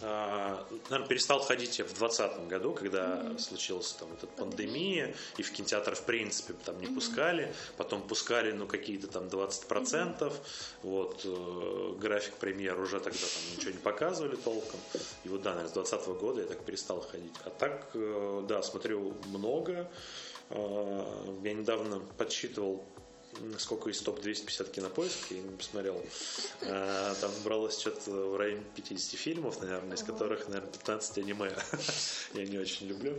А, наверное, перестал ходить я в 2020 году, когда mm-hmm. случилась там эта пандемия, и в кинотеатр в принципе там не mm-hmm. пускали, потом пускали ну какие-то там 20%, mm-hmm. вот, э, график премьер уже тогда там ничего не показывали толком, и вот да, наверное, с 2020 года я так перестал ходить. А так, э, да, смотрю много, э, я недавно подсчитывал сколько из топ-250 кинопоиска, я не посмотрел. А, там бралось что-то в районе 50 фильмов, наверное, из которых, наверное, 15 аниме. [laughs] я не очень люблю.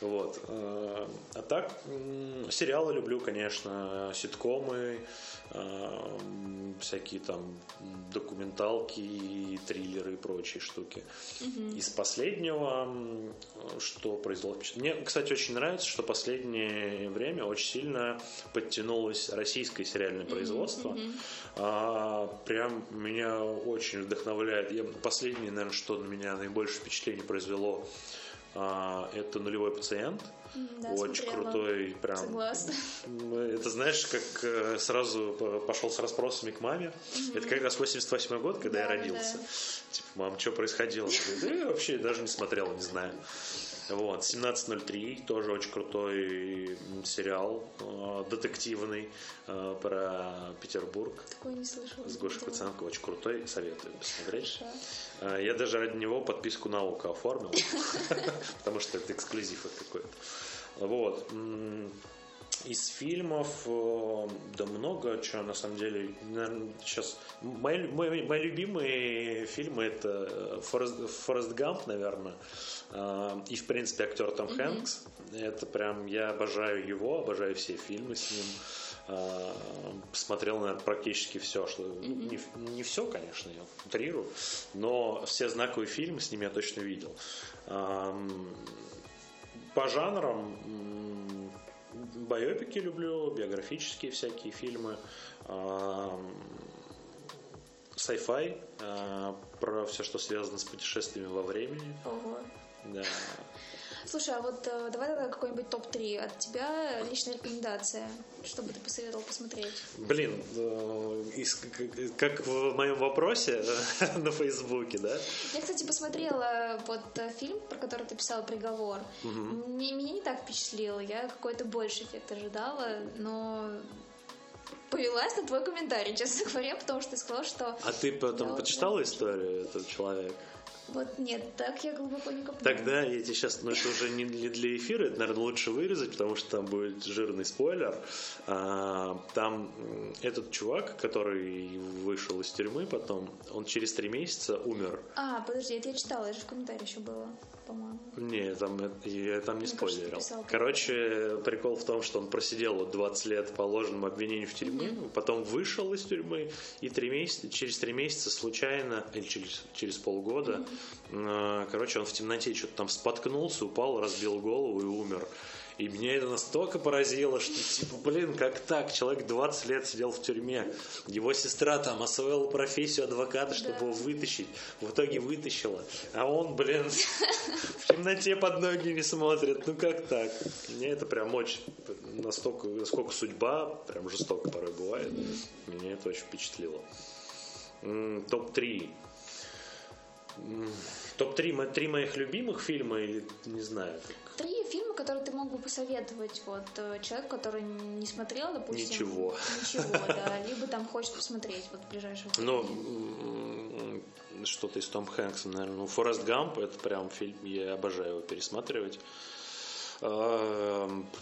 Вот. А, а так, сериалы люблю, конечно, ситкомы, а, всякие там документалки, триллеры и прочие штуки. Из последнего, что произвело впечатление. Мне, кстати, очень нравится, что последнее время очень сильно подтянулось российское российское сериальное производство. Mm-hmm. А, прям меня очень вдохновляет. Я, последнее, наверное, что на меня наибольшее впечатление произвело, а, это нулевой пациент. Да, очень смотрела. крутой, прям. Согласна. Это знаешь, как э, сразу пошел с расспросами к маме. Mm-hmm. Это как раз 88 год, когда да, я родился. Да. Типа, мам, что происходило? Да я вообще даже не смотрел, не знаю. Вот, 17.03, тоже очень крутой сериал, э, детективный, э, про Петербург. Такой не слышал. С Гошей Куценко, очень крутой, советую посмотреть. Хорошо. Э, я даже ради него подписку на ОКО оформил, [laughs] потому что это эксклюзив какой-то. Вот. Из фильмов, э, да много чего, на самом деле. Сейчас... Мои, мои, мои любимые фильмы это Форест, Форест Гамп, наверное. Э, и, в принципе, актер Том mm-hmm. Хэнкс. Это прям... Я обожаю его, обожаю все фильмы с ним. Э, смотрел, наверное, практически все, что mm-hmm. не, не все, конечно, я утрирую, но все знаковые фильмы с ним я точно видел. По жанрам Байопики люблю, биографические всякие фильмы. sci-fi, э, про все, что связано с путешествиями во времени. Ого. Да. Слушай, а вот э, давай тогда какой-нибудь топ-3 от тебя личная рекомендация, что бы ты посоветовал посмотреть? Блин, э, из- как- в моем вопросе [laughs] на Фейсбуке, да? Я, кстати, посмотрела вот э, фильм, про который ты писал «Приговор». Мне, меня не так впечатлило, я какой-то больше эффект ожидала, но повелась на твой комментарий, честно [laughs] говоря, потому что ты сказал, что... А ты потом Да, почитала историю этого человека? Вот нет, так я глубоко не копнула. Тогда я тебе сейчас, ну это уже не для, эфира, это, наверное, лучше вырезать, потому что там будет жирный спойлер. А, там этот чувак, который вышел из тюрьмы потом, он через три месяца умер. А, подожди, это я читала, это же в комментарии еще было, по-моему. Не, там, это- я там не Мне кажется, спойлерил. писал. Короче, прикол в том, что он просидел вот 20 лет по ложному обвинению в тюрьме, потом вышел из тюрьмы, и три месяца, через три месяца случайно, или через, через полгода, э, короче, он в темноте что-то там споткнулся, упал, разбил голову и умер. И меня это настолько поразило, что, типа, блин, как так? Человек 20 лет сидел в тюрьме. Его сестра там освоила профессию адвоката, чтобы Да. его вытащить. В итоге вытащила. А он, блин, [laughs] в темноте под ноги не смотрит. Ну как так? Мне это прям очень настолько, насколько судьба прям жестоко порой бывает. Меня это очень впечатлило. М, Топ-3. М, Топ-3 мо- три моих любимых фильма или не знаю. как- Три фильма, которые ты мог бы посоветовать вот э, человеку, который не смотрел, допустим. Ничего. Ничего, да. [laughs] Либо там хочет посмотреть вот в ближайшее время. Ну, что-то из Том Хэнкса, наверное. Ну, Форест Гамп, это прям фильм, я обожаю его пересматривать.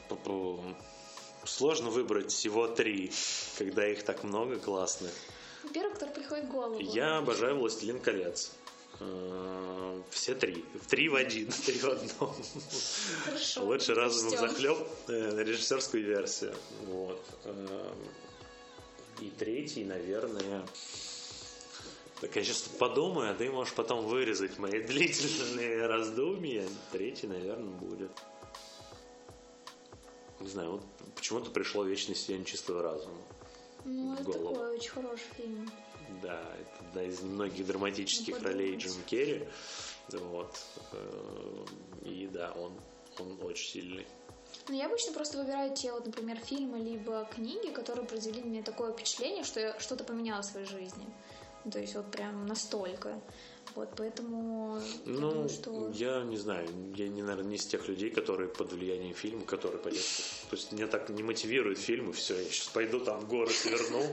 Пу-пу. Сложно выбрать всего три, когда их так много классных. Первый, который приходит в голову. Я обожаю «Властелин колец». Э, Все три. Три в один, [laughs] три в одном. Хорошо. Лучше Учтем. захлеб режиссерскую версию. Вот. Эм, И третий, наверное... Так я сейчас подумаю, а ты можешь потом вырезать мои [laughs] длительные раздумья. Третий, наверное, будет. Не знаю, вот почему-то пришло вечное сияние чистого разума. Ну, это такой очень хороший фильм. Да, это одна из немногих драматических Ну, ролей. Джима Керри. Вот. Э, И да, он, он очень сильный. Ну, я обычно просто выбираю те, вот, например, фильмы либо книги, которые произвели на меня такое впечатление, что я что-то поменяла в своей жизни. То есть вот прям настолько. Вот, поэтому я Ну, думаю, что... я не знаю, я, не, наверное, не из тех людей, которые под влиянием фильма, которые пойдет. То есть меня так не мотивирует фильмы, все, я сейчас пойду там в горы сверну.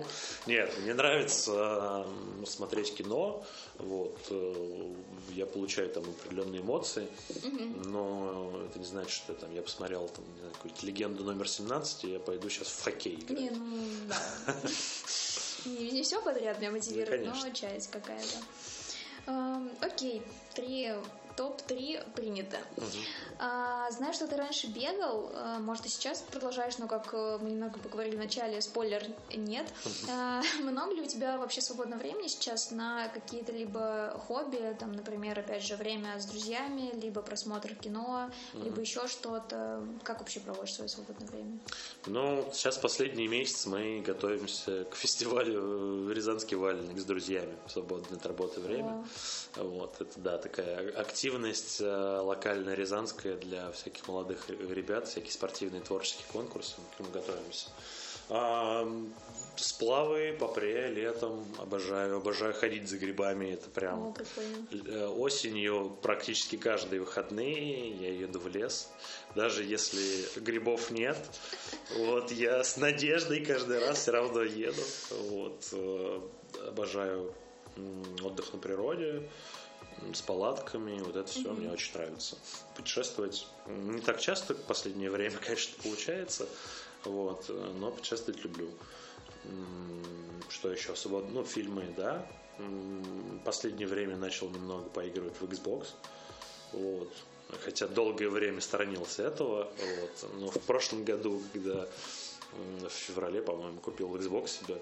Нет, мне нравится смотреть кино, вот, э, я получаю там определенные эмоции, но это не значит, что там я посмотрел там, какую-то легенду номер 17, и я пойду сейчас в хоккей играть. Не, ну, да. [laughs] Не, не все подряд меня мотивирует, Ну, но конечно. часть какая-то. Окей, три топ-3 принято. А, знаю, что ты раньше бегал, а, может, и сейчас продолжаешь, но как э, мы немного поговорили в начале, спойлер, нет. А, много ли у тебя вообще свободного времени сейчас на какие-то либо хобби, там, например, опять же, время с друзьями, либо просмотр кино, либо еще что-то? Как вообще проводишь свое свободное время? Ну, сейчас последние месяцы мы готовимся к фестивалю «Рязанский валенник» с друзьями в свободное от работы время. Вот, это, да, такая активность э, локальная рязанская для всяких молодых ребят, всякие спортивные творческие конкурсы, к ним готовимся. А, сплавы по пре летом обожаю, обожаю ходить за грибами, это прям... Э, Осенью практически каждые выходные я еду в лес. Даже если грибов нет, вот я с надеждой каждый раз все равно еду. Вот, э, обожаю отдых на природе, с палатками, вот это все мне очень нравится. Путешествовать не так часто в последнее время, [laughs] конечно, получается, вот, но путешествовать люблю. Что еще? Свобод- Ну, фильмы, да. Последнее время начал немного поигрывать в Xbox. Вот. Хотя долгое время сторонился этого. Вот. Но в прошлом году, когда в феврале, по-моему, купил Xbox себе,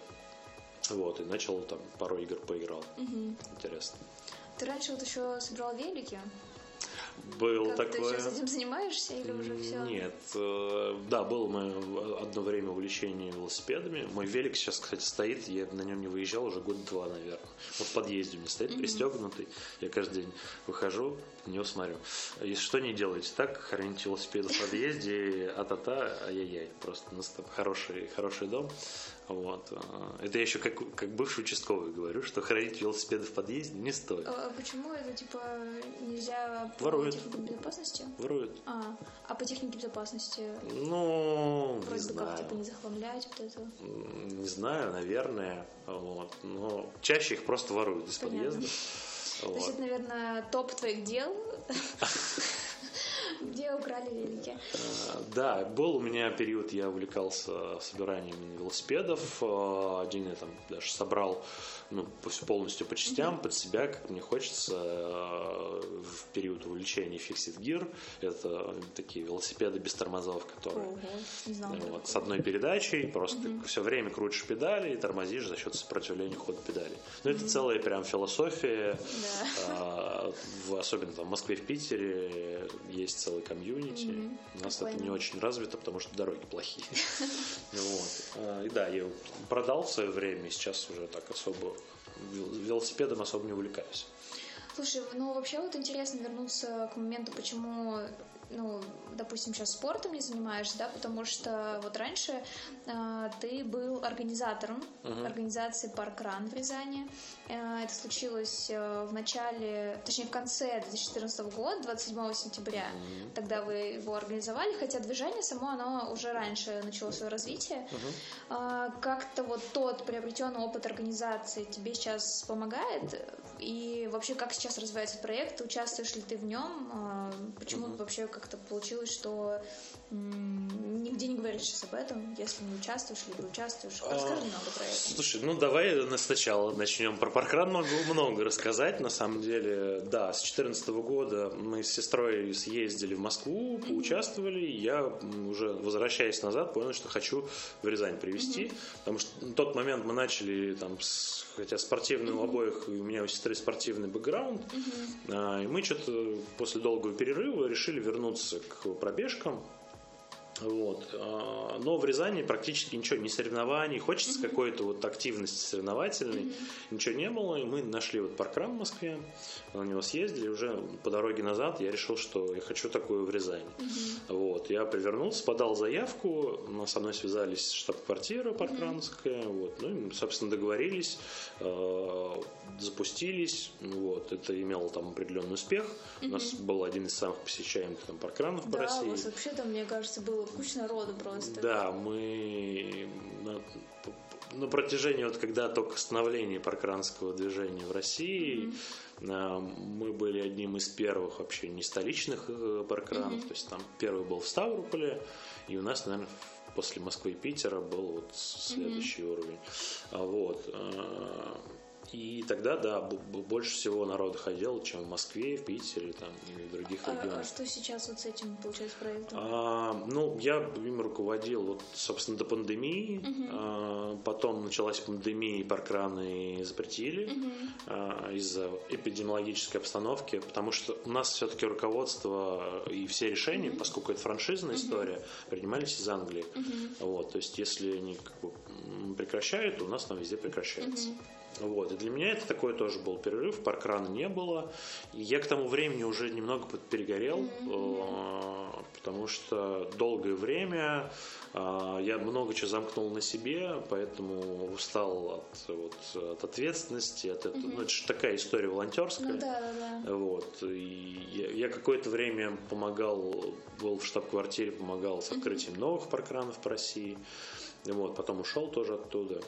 вот, и начал там пару игр поиграл. Интересно. Ты раньше вот еще собирал велики? Было Как ты такое. сейчас этим занимаешься или уже все? Нет, э, да, было мое одно время увлечение велосипедами. Мой велик сейчас, кстати, стоит, я на нем не выезжал уже год два, наверное. Вот в подъезде у меня стоит, пристегнутый. Я каждый день выхожу, на него смотрю. Если что не делаете так, храните велосипед в подъезде, а-та-та, ай-яй-яй. Просто у нас там хороший, хороший дом. Вот. а, Это я еще как, как бывший участковый говорю, что хранить велосипеды в подъезде не стоит. А почему это типа нельзя по Воруют. технике безопасности? Воруют. А, а по технике безопасности Ну, не вроде как знаю. типа не захламлять вот это. Не знаю, наверное. Вот. Но чаще их просто воруют из Понятно. подъезда. То есть Вот. это, наверное, топ твоих дел, [laughs] где украли велики. А, Да, был у меня период, я увлекался собиранием велосипедов. А, Один я там даже собрал ну, полностью по частям, под себя, как мне хочется, а, в период увлечения Fixed Gear. Это такие велосипеды без тормозов, которые Ого, не знала. Вот, с одной передачей, просто все время крутишь педали и тормозишь за счет сопротивления хода педали. Ну, это целая прям философия, Да. а, в- особенно там в Москве, в Питере есть целый комьюнити. Мгм. У нас Прикольно. это не очень развито, потому что дороги плохие. [laughs] Вот. А, И да, я продал в свое время, сейчас уже так особо велосипедом особо не увлекаюсь. Слушай, ну вообще вот интересно вернуться к моменту, почему, ну, допустим, сейчас спортом не занимаешься, да, потому что вот раньше э, ты был организатором организации Паркран в Рязани. Э, это случилось э, в начале, точнее в конце 2014 года, 27 сентября. Тогда вы его организовали, хотя движение само, оно уже раньше начало свое развитие. А, Как-то вот тот приобретенный опыт организации тебе сейчас помогает? И вообще, как сейчас развивается проект? Участвуешь ли ты в нем? А, Почему вообще как-то получилось, что нигде не говоришь сейчас об этом, если не участвуешь, либо участвуешь? Расскажи немного про это. Слушай, ну давай на- сначала начнем. Про паркран могу много рассказать. На самом деле, да, с 2014 года мы с сестрой съездили в Москву, поучаствовали. Я уже возвращаясь назад понял, что хочу в Рязань привезти. Потому что на тот момент мы начали там с хотя спортивный у обоих, у меня у сестры спортивный бэкграунд, а, и мы что-то после долгого перерыва решили вернуться к пробежкам, вот. а, Но в Рязани практически ничего, не соревнований, хочется какой-то вот активности соревновательной, ничего не было, и мы нашли вот паркран в Москве, на него съездили, уже по дороге назад я решил, что я хочу такую в Рязани. Вот. Я привернулся, подал заявку, со мной связались штаб-квартира паркрановская, вот. ну, и мы, собственно, договорились, э, запустились, вот. это имело там определенный успех, у нас был один из самых посещаемых там паркранов по Да, у России. вас вообще там, мне кажется, было куча народу просто. Да, мы на, на протяжении, вот когда только становление паркранского движения в России, а, мы были одним из первых вообще не столичных э, паркранов, то есть там первый был в Ставрополе, и у нас, наверное, после Москвы и Питера был вот следующий уровень. А Вот. А, И тогда, да, больше всего народа ходило, чем в Москве, в Питере там, и в других А, а регионах. что сейчас вот с этим, получается, проектом? А, ну, я им руководил, вот, собственно, до пандемии. А, потом началась пандемия, и паркраны запретили а, из-за эпидемиологической обстановки, потому что у нас все-таки руководство и все решения, поскольку это франшизная история, принимались из Англии. Вот, то есть, если они как бы, прекращают, то у нас там везде прекращается. Вот. И для меня это такой тоже был перерыв, паркрана не было. И я к тому времени уже немного перегорел, э, потому что долгое время э, я много чего замкнул на себе, поэтому устал от, вот, от ответственности, от этого. Ну, это же такая история волонтерская. Ну да, да, да. Вот. И я, я какое-то время помогал, был в штаб-квартире, помогал с открытием новых паркранов по России. Вот. Потом ушел тоже оттуда.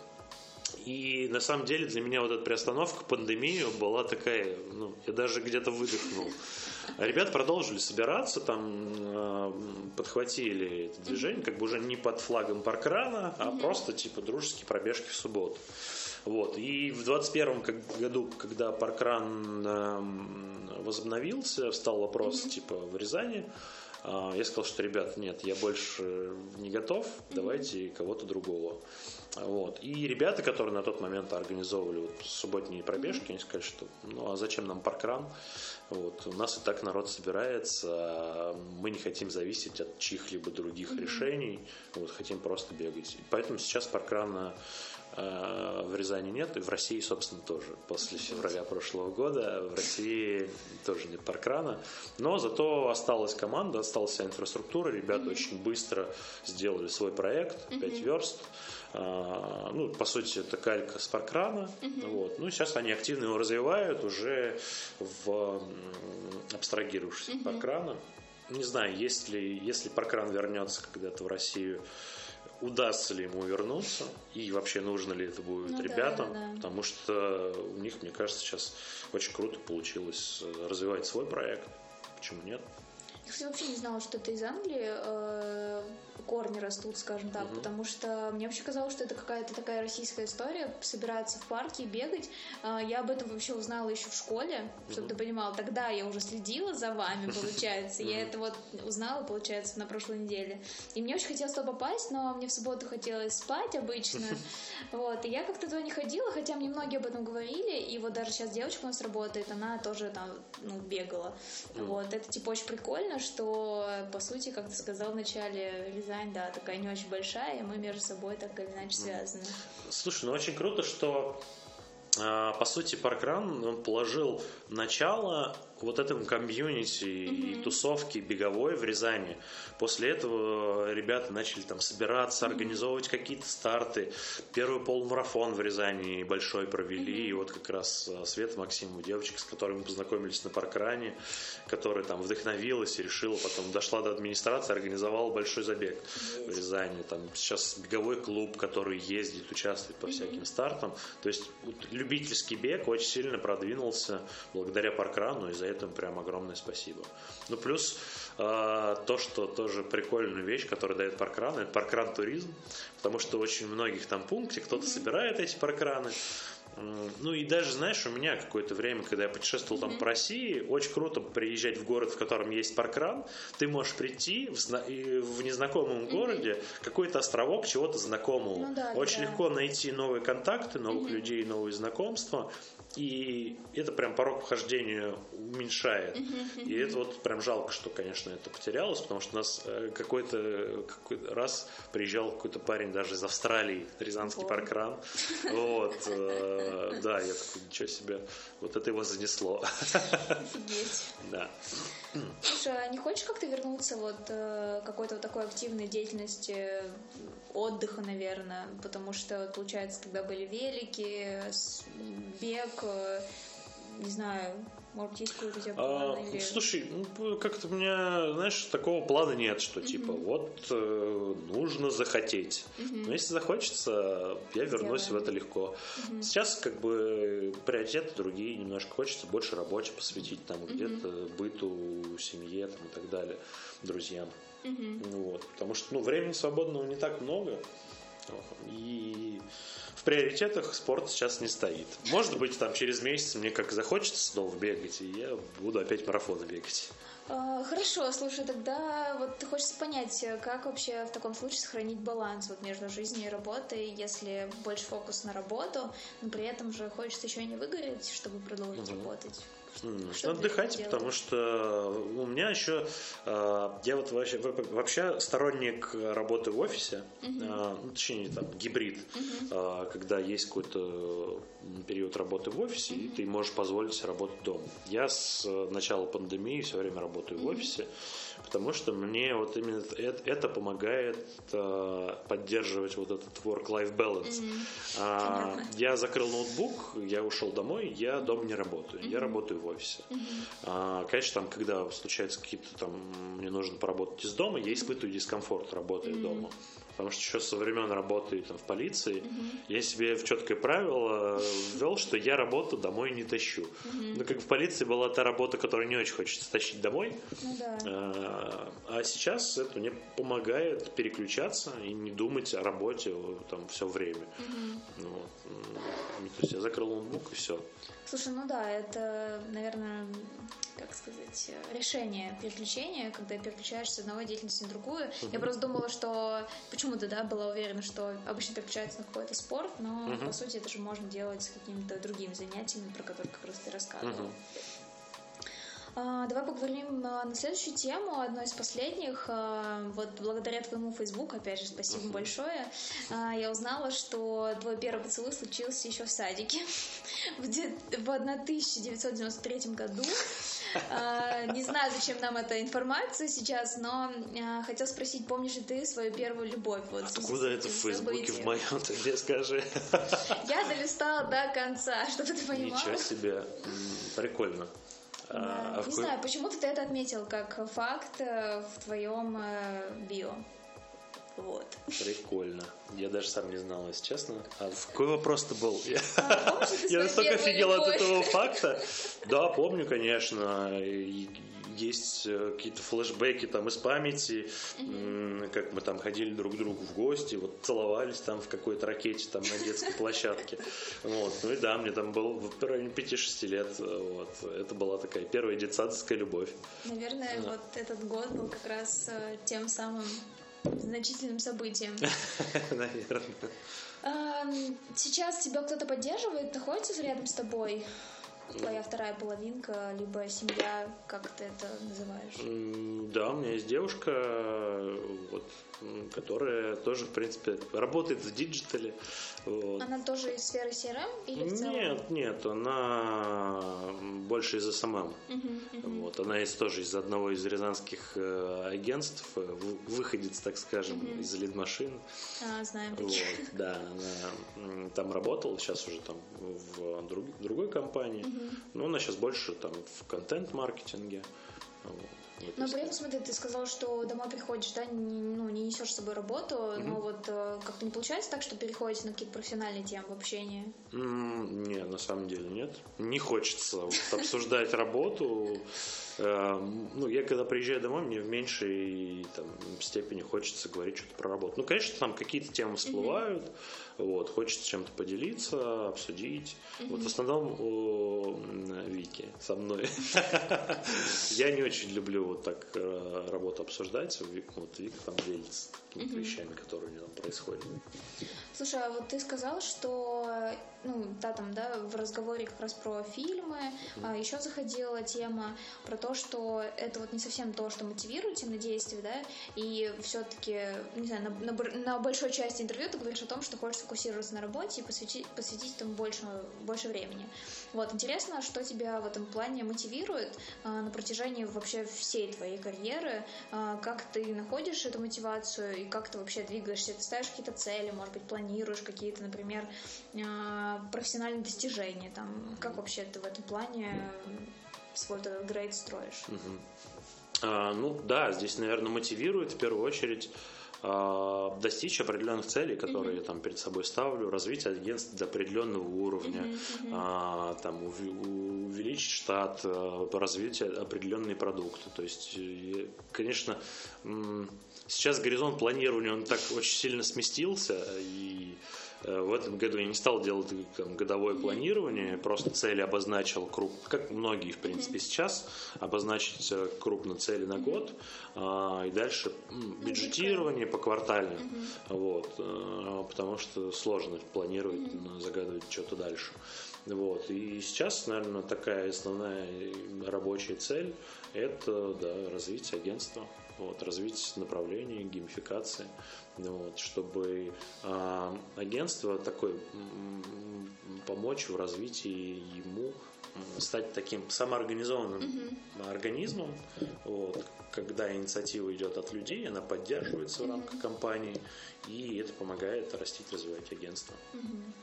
И на самом деле для меня вот эта приостановка, пандемию была такая, ну, я даже где-то выдохнул. А ребята продолжили собираться, там э, подхватили это движение, как бы уже не под флагом паркрана, а просто типа дружеские пробежки в субботу. Вот. И в 21 как- году, когда паркран эм, возобновился, встал вопрос типа в Рязани, я сказал, что, ребят, нет, я больше не готов, давайте кого-то другого. Вот. И ребята, которые на тот момент организовывали вот субботние пробежки, они сказали, что ну а зачем нам паркран? Вот. У нас и так народ собирается, мы не хотим зависеть от чьих-либо других mm-hmm. решений, вот, хотим просто бегать. Поэтому сейчас паркрана в Рязани нет, и в России, собственно, тоже. После февраля прошлого года в России тоже нет паркрана. Но зато осталась команда, осталась вся инфраструктура. Ребята mm-hmm. очень быстро сделали свой проект, 5 mm-hmm. верст. А, ну, по сути, это калька с паркрана. Uh-huh. Вот. Ну, сейчас они активно его развивают уже в абстрагировавшись от паркрана. Не знаю, если, если паркран вернется когда-то в Россию, удастся ли ему вернуться и вообще нужно ли это будет ну, ребятам, да, да, потому что у них, мне кажется, сейчас очень круто получилось развивать свой проект. Почему нет? Я вообще не знала, что это из Англии э, корни растут, скажем так, угу. потому что мне вообще казалось, что это какая-то такая российская история, собираться в парке и бегать. Э, я об этом вообще узнала еще в школе, чтобы угу. ты понимал. Тогда я уже следила за вами, получается. Я это вот узнала, получается, на прошлой неделе. И мне очень хотелось туда попасть, но мне в субботу хотелось спать обычно. [laughs] Вот, и я как-то туда не ходила, хотя мне многие об этом говорили, и вот даже сейчас девочка у нас работает, она тоже там, ну, бегала. Вот, это типа очень прикольно, что, по сути, как ты сказал вначале, Рязань, да, такая не очень большая, и мы между собой так или иначе связаны. Слушай, ну очень круто, что а, по сути, Паркран положил начало вот этому комьюнити mm-hmm. и тусовке беговой в Рязани. После этого ребята начали там собираться, mm-hmm. организовывать какие-то старты. Первый полумарафон в Рязани большой провели. Mm-hmm. И вот как раз а, Света Максимова, девочка, с которой мы познакомились на паркране, которая там вдохновилась и решила, потом дошла до администрации, организовала большой забег mm-hmm. в Рязани. Там сейчас беговой клуб, который ездит, участвует по mm-hmm. всяким стартам. То есть любительский бег очень сильно продвинулся благодаря паркрану, и за это прям огромное спасибо. Ну, плюс э, то, что тоже прикольная вещь, которую дает паркран, это паркран туризм, потому что очень многих там пунктах кто-то собирает эти паркраны, ну и даже, знаешь, у меня какое-то время, когда я путешествовал mm-hmm. там по России, очень круто приезжать в город, в котором есть паркран. Ты можешь прийти в, зна- в незнакомом mm-hmm. городе, какой-то островок чего-то знакомого. Ну, да, очень да. легко найти новые контакты, новых mm-hmm. людей, новые знакомства. И это прям порог вхождения уменьшает. И это вот прям жалко, что, конечно, это потерялось, потому что у нас э, какой-то какой раз приезжал какой-то парень даже из Австралии, Рязанский паркран. Вот. Э, да, я такой, ничего себе, вот это его занесло. Офигеть. Да. Слушай, а не хочешь как-то вернуться вот э, какой-то вот такой активной деятельности отдыха, наверное, потому что, получается, тогда были велики, бег, э, не знаю, может, есть какой-то у тебя план? А, или... Слушай, ну, как-то у меня, знаешь, такого плана нет, что типа вот э, нужно захотеть. Uh-huh. Но если захочется, я вернусь Сделаем. в это легко. Uh-huh. Сейчас как бы приоритеты другие немножко. Хочется больше работе посвятить там uh-huh. где-то быту, семье там, и так далее, друзьям. Uh-huh. Вот. Потому что ну, времени свободного не так много. И приоритетах спорт сейчас не стоит. Может быть, там через месяц мне как захочется снова бегать, и я буду опять марафоны бегать. А, хорошо, слушай, тогда вот хочется понять, как вообще в таком случае сохранить баланс вот между жизнью и работой, если больше фокус на работу, но при этом же хочется еще не выгореть, чтобы продолжить угу. работать. Что отдыхать, потому что у меня еще а, я вот вообще, вообще сторонник работы в офисе, ну, точнее там гибрид, uh-huh. когда есть какой-то период работы в офисе, и ты можешь позволить себе работать дома. Я с начала пандемии все время работаю в офисе потому что мне вот именно это, это помогает э, поддерживать вот этот work-life balance. Mm-hmm. А, я закрыл ноутбук, я ушел домой, я дома не работаю, mm-hmm. я работаю в офисе. Mm-hmm. А, конечно, там, когда случаются какие-то там, мне нужно поработать из дома, я испытываю дискомфорт, работая mm-hmm. дома потому что еще со времен работы там, в полиции mm-hmm. я себе в четкое правило ввел, что я работу домой не тащу. Mm-hmm. Ну, как в полиции была та работа, которую не очень хочется тащить домой, да. а, а сейчас это мне помогает переключаться и не думать о работе там все время. Mm-hmm. Ну, то есть я закрыл ноутбук и все. Слушай, ну да, это, наверное, как сказать, решение переключения, когда переключаешься с одного деятельности на другую. Uh-huh. Я просто думала, что почему-то, да, была уверена, что обычно переключается на какой-то спорт, но uh-huh. по сути это же можно делать с какими-то другими занятиями, про которые как раз ты рассказывал. Uh-huh. А, давай поговорим а, на следующую тему, одной из последних. А, вот благодаря твоему Facebook, опять же, спасибо uh-huh. большое, я узнала, что твой первый поцелуй случился еще в садике [laughs] в 1993 году. Не знаю, зачем нам эта информация сейчас, но хотел спросить, помнишь ли ты свою первую любовь? Вот, Откуда это в Фейсбуке в моем тебе скажи? Я долистала до конца, чтобы ты понимал. Ничего себе, прикольно. Да. А не знаю, почему-то ты это отметил как факт э, в твоем э, био. Вот. Прикольно. Я даже сам не знал, если честно. А какой вопрос-то был? А, [laughs] я настолько офигел от этого факта. Да, помню, конечно есть э, какие-то флешбеки там из памяти, mm-hmm. как мы там ходили друг к другу в гости, вот целовались там в какой-то ракете там на детской площадке. Вот. Ну и да, мне там было в районе 5-6 лет. Вот. Это была такая первая детсадская любовь. Наверное, вот этот год был как раз э, тем самым значительным событием. [laughs] Наверное. Сейчас тебя кто-то поддерживает, находится рядом с тобой? Твоя вторая половинка, либо семья, как ты это называешь? Да, у меня есть девушка, вот, которая тоже, в принципе, работает в диджитале. Вот. Она тоже из сферы CRM или в целом? Нет, нет, она больше из SMM. Uh-huh, uh-huh. Вот, она из, тоже из одного из рязанских э, агентств, э, выходец, так скажем, uh-huh. из Лидмашины. А, знаем вот, Да, она там работала, сейчас уже там в друг, другой компании. Uh-huh. Но она сейчас больше там в контент-маркетинге. Вот. Но при этом, смотри, ты сказал, что домой приходишь, да, не, ну, не несешь с собой работу, mm-hmm. но вот э, как-то не получается так, что переходите на какие-то профессиональные темы в общении? Mm, нет, на самом деле нет. Не хочется вот, обсуждать работу. Эм, ну, я когда приезжаю домой, мне в меньшей там, степени хочется говорить что-то про работу. Ну, конечно, там какие-то темы всплывают, mm-hmm. Вот, хочется чем-то поделиться, обсудить. Mm-hmm. Вот в основном у Вики со мной. [laughs] Я не очень люблю вот так э, работу обсуждать. Вот Вика там делится какими-то вещами, которые у нее там происходят. Слушай, а вот ты сказал, что ну, да, там, да, в разговоре как раз про фильмы, mm-hmm. а, еще заходила тема про то, что это вот не совсем то, что мотивирует на действие, да, и все-таки, не знаю, на, на, на большой части интервью ты говоришь о том, что хочешь сфокусироваться на работе и посвятить, посвятить этому больше, больше времени. Вот, интересно, что тебя в этом плане мотивирует а, на протяжении вообще всей твоей карьеры, а, как ты находишь эту мотивацию и как ты вообще двигаешься, ты ставишь какие-то цели, может быть, планируешь какие-то, например, а, профессиональные достижения, там, как вообще ты в этом плане свой этот грейд строишь? Угу. А, ну да, здесь, наверное, мотивирует в первую очередь достичь определенных целей, которые mm-hmm. я там перед собой ставлю, развить агентство до определенного уровня, mm-hmm. а, там увеличить штат, а, развить определенные продукты. То есть, конечно, сейчас горизонт планирования он так очень сильно сместился и Э, в этом году я не стал делать там, годовое планирование, просто цели обозначил круг, как многие, в принципе, сейчас, обозначить э, крупно цели на год, а, и дальше ну, бюджетирование по квартально, вот, э, потому что сложно планировать, загадывать что-то дальше. Вот. И сейчас, наверное, такая основная рабочая цель – это да, развитие агентства, вот, развить направление геймификации вот, чтобы э, агентство такое помочь в развитии ему стать таким самоорганизованным mm-hmm. организмом, вот, когда инициатива идет от людей, она поддерживается mm-hmm. в рамках компании, и это помогает растить, развивать агентство. Mm-hmm.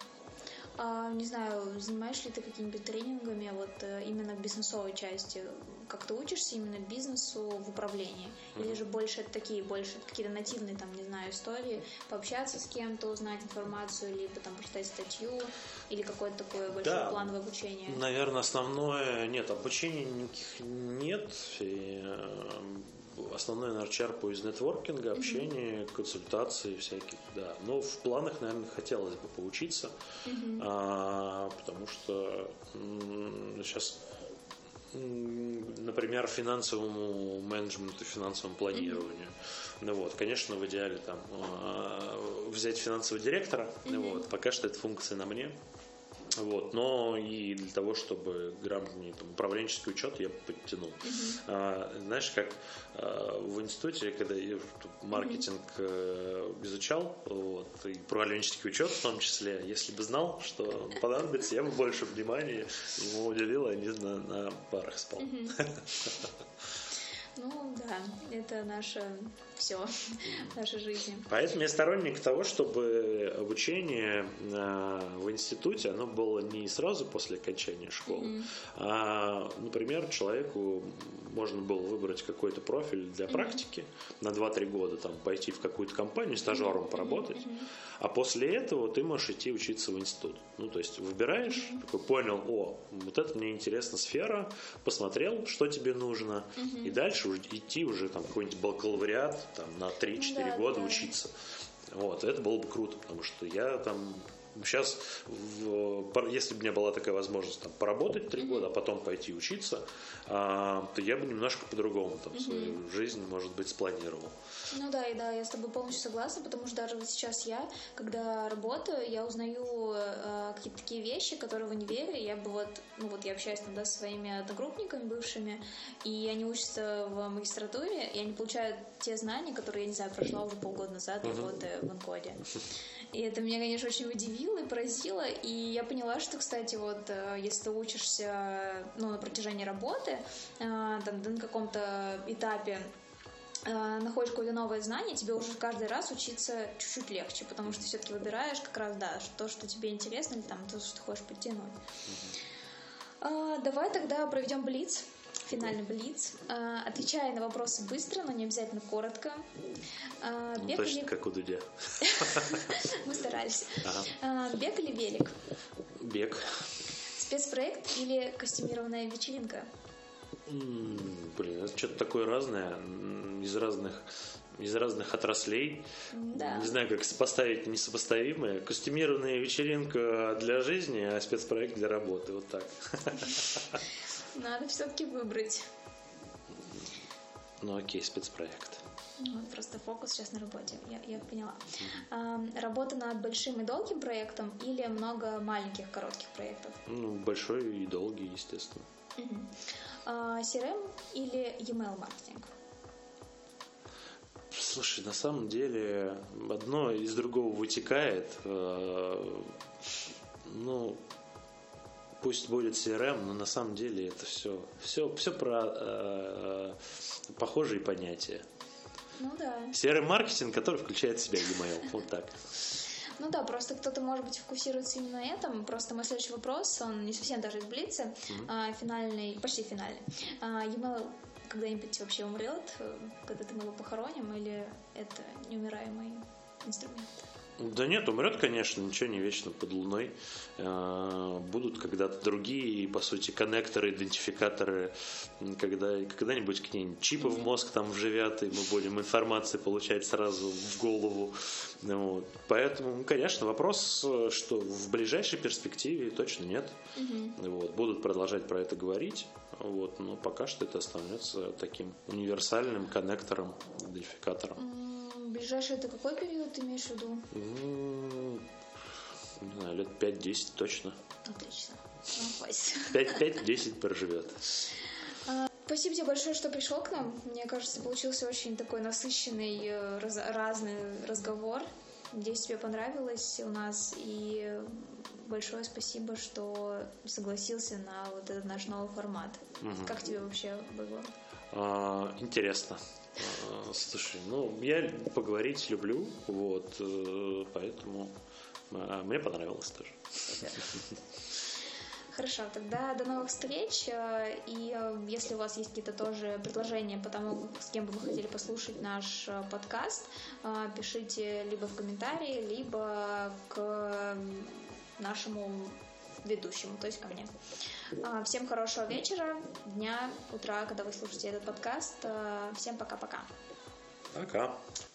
А, не знаю, занимаешь ли ты какими-то тренингами вот э, именно в бизнесовой части? Как ты учишься именно бизнесу в управлении? Или же больше такие, больше какие-то нативные, там, не знаю, истории, пообщаться с кем-то, узнать информацию, либо там прочитать статью, или какое-то такое большое да, плановое обучение? Наверное, основное, нет, обучения никаких нет. И, э, основное, наверное, черпаю из нетворкинга, общения, mm-hmm. консультаций всяких, да. Но в планах, наверное, хотелось бы поучиться, mm-hmm. а, потому что м- сейчас например, финансовому менеджменту, финансовому планированию. Ну вот, конечно, в идеале там э, взять финансового директора. Mm-hmm. Вот, пока что эта функция на мне. Вот, но и для того, чтобы грамотный там, управленческий учет я подтянул. Uh-huh. А, знаешь, как а, в институте, когда я маркетинг uh-huh. изучал, вот, и управленческий учет в том числе, если бы знал, что понадобится, я бы больше внимания ему уделил, а не на, на парах спал. Uh-huh. [laughs] Ну да, это наше все, наша жизнь. Поэтому я сторонник того, чтобы обучение э, в институте, оно было не сразу после окончания школы, mm-hmm. а, например, человеку можно было выбрать какой-то профиль для практики mm-hmm. на 2-3 года, там, пойти в какую-то компанию, стажером mm-hmm. поработать, mm-hmm. а после этого ты можешь идти учиться в институт. Ну, то есть выбираешь, mm-hmm. такой понял, о, вот это мне интересна сфера, посмотрел, что тебе нужно, mm-hmm. и дальше уже идти уже там какой-нибудь бакалавриат там на 3-4 да, года да. учиться. Вот, это было бы круто, потому что я там Сейчас, если бы у меня была такая возможность там, поработать три года, а потом пойти учиться, а, то я бы немножко по-другому там, свою жизнь, может быть, спланировал. Ну да, и да, я с тобой полностью согласна, потому что даже вот сейчас я, когда работаю, я узнаю э, какие-то такие вещи, которые в универе, я бы вот, ну вот я общаюсь там, да, со своими одногруппниками бывшими, и они учатся в магистратуре, и они получают те знания, которые, я не знаю, прошла уже полгода назад, работая в Анкоде. И это меня, конечно, очень удивило и поразило. И я поняла, что, кстати, вот э, если ты учишься ну, на протяжении работы, э, там, на каком-то этапе э, находишь какое-то новое знание, тебе уже каждый раз учиться чуть-чуть легче, потому что все-таки выбираешь как раз, да, то, что тебе интересно, или там то, что ты хочешь подтянуть. Mm-hmm. Давай тогда проведем блиц финальный блиц. А, отвечая на вопросы быстро, но не обязательно коротко. А, ну, точно или... как у Дудя. [laughs] Мы старались. А, бег или велик? Бег. Спецпроект или костюмированная вечеринка? Блин, это что-то такое разное, из разных из разных отраслей. Да. Не знаю, как сопоставить несопоставимые. Костюмированная вечеринка для жизни, а спецпроект для работы. Вот так. [laughs] Надо все-таки выбрать. Ну окей, спецпроект. Ну, просто фокус сейчас на работе, я, я поняла. А, работа над большим и долгим проектом или много маленьких коротких проектов? Ну, большой и долгий, естественно. Угу. А, CRM или email маркетинг? Слушай, на самом деле одно из другого вытекает. Э, ну, пусть будет CRM, но на самом деле это все, все, все про э, похожие понятия. Ну да. CRM-маркетинг, который включает в себя e-mail. Вот [laughs] так. Ну да, просто кто-то, может быть, фокусируется именно на этом. Просто мой следующий вопрос, он не совсем даже из Блица, mm-hmm. а, финальный, почти финальный. А, e-mail когда-нибудь вообще умрет, когда мы его похороним, или это неумираемый инструмент? Да нет, умрет, конечно, ничего не вечно под луной. Э, будут когда-то другие, по сути, коннекторы, идентификаторы, когда когда-нибудь к ней чипы в мозг там вживят, и мы будем информации получать сразу в голову. Вот. Поэтому, конечно, вопрос, что в ближайшей перспективе точно нет. Угу. Вот. Будут продолжать про это говорить, вот, но пока что это останется таким универсальным коннектором, идентификатором. Ближайший это какой период ты имеешь в виду? Ну, не знаю, лет 5-10 точно. Отлично. Ну, хватит. 5-10 проживет. А, спасибо тебе большое, что пришел к нам. Мне кажется, получился очень такой насыщенный, э, раз, разный разговор. Надеюсь, тебе понравилось у нас. И большое спасибо, что согласился на вот этот наш новый формат. Угу. Как тебе вообще было? А, интересно. А, слушай, ну, я поговорить люблю, вот, э, поэтому а, мне понравилось тоже. Хорошо, тогда до новых встреч. Э, и э, если у вас есть какие-то тоже предложения по тому, с кем бы вы хотели послушать наш подкаст, пишите либо в комментарии, либо к нашему ведущему, то есть ко мне. А, всем хорошего вечера, дня, утра, когда вы слушаете этот подкаст. А, всем пока-пока. Пока. -пока. пока.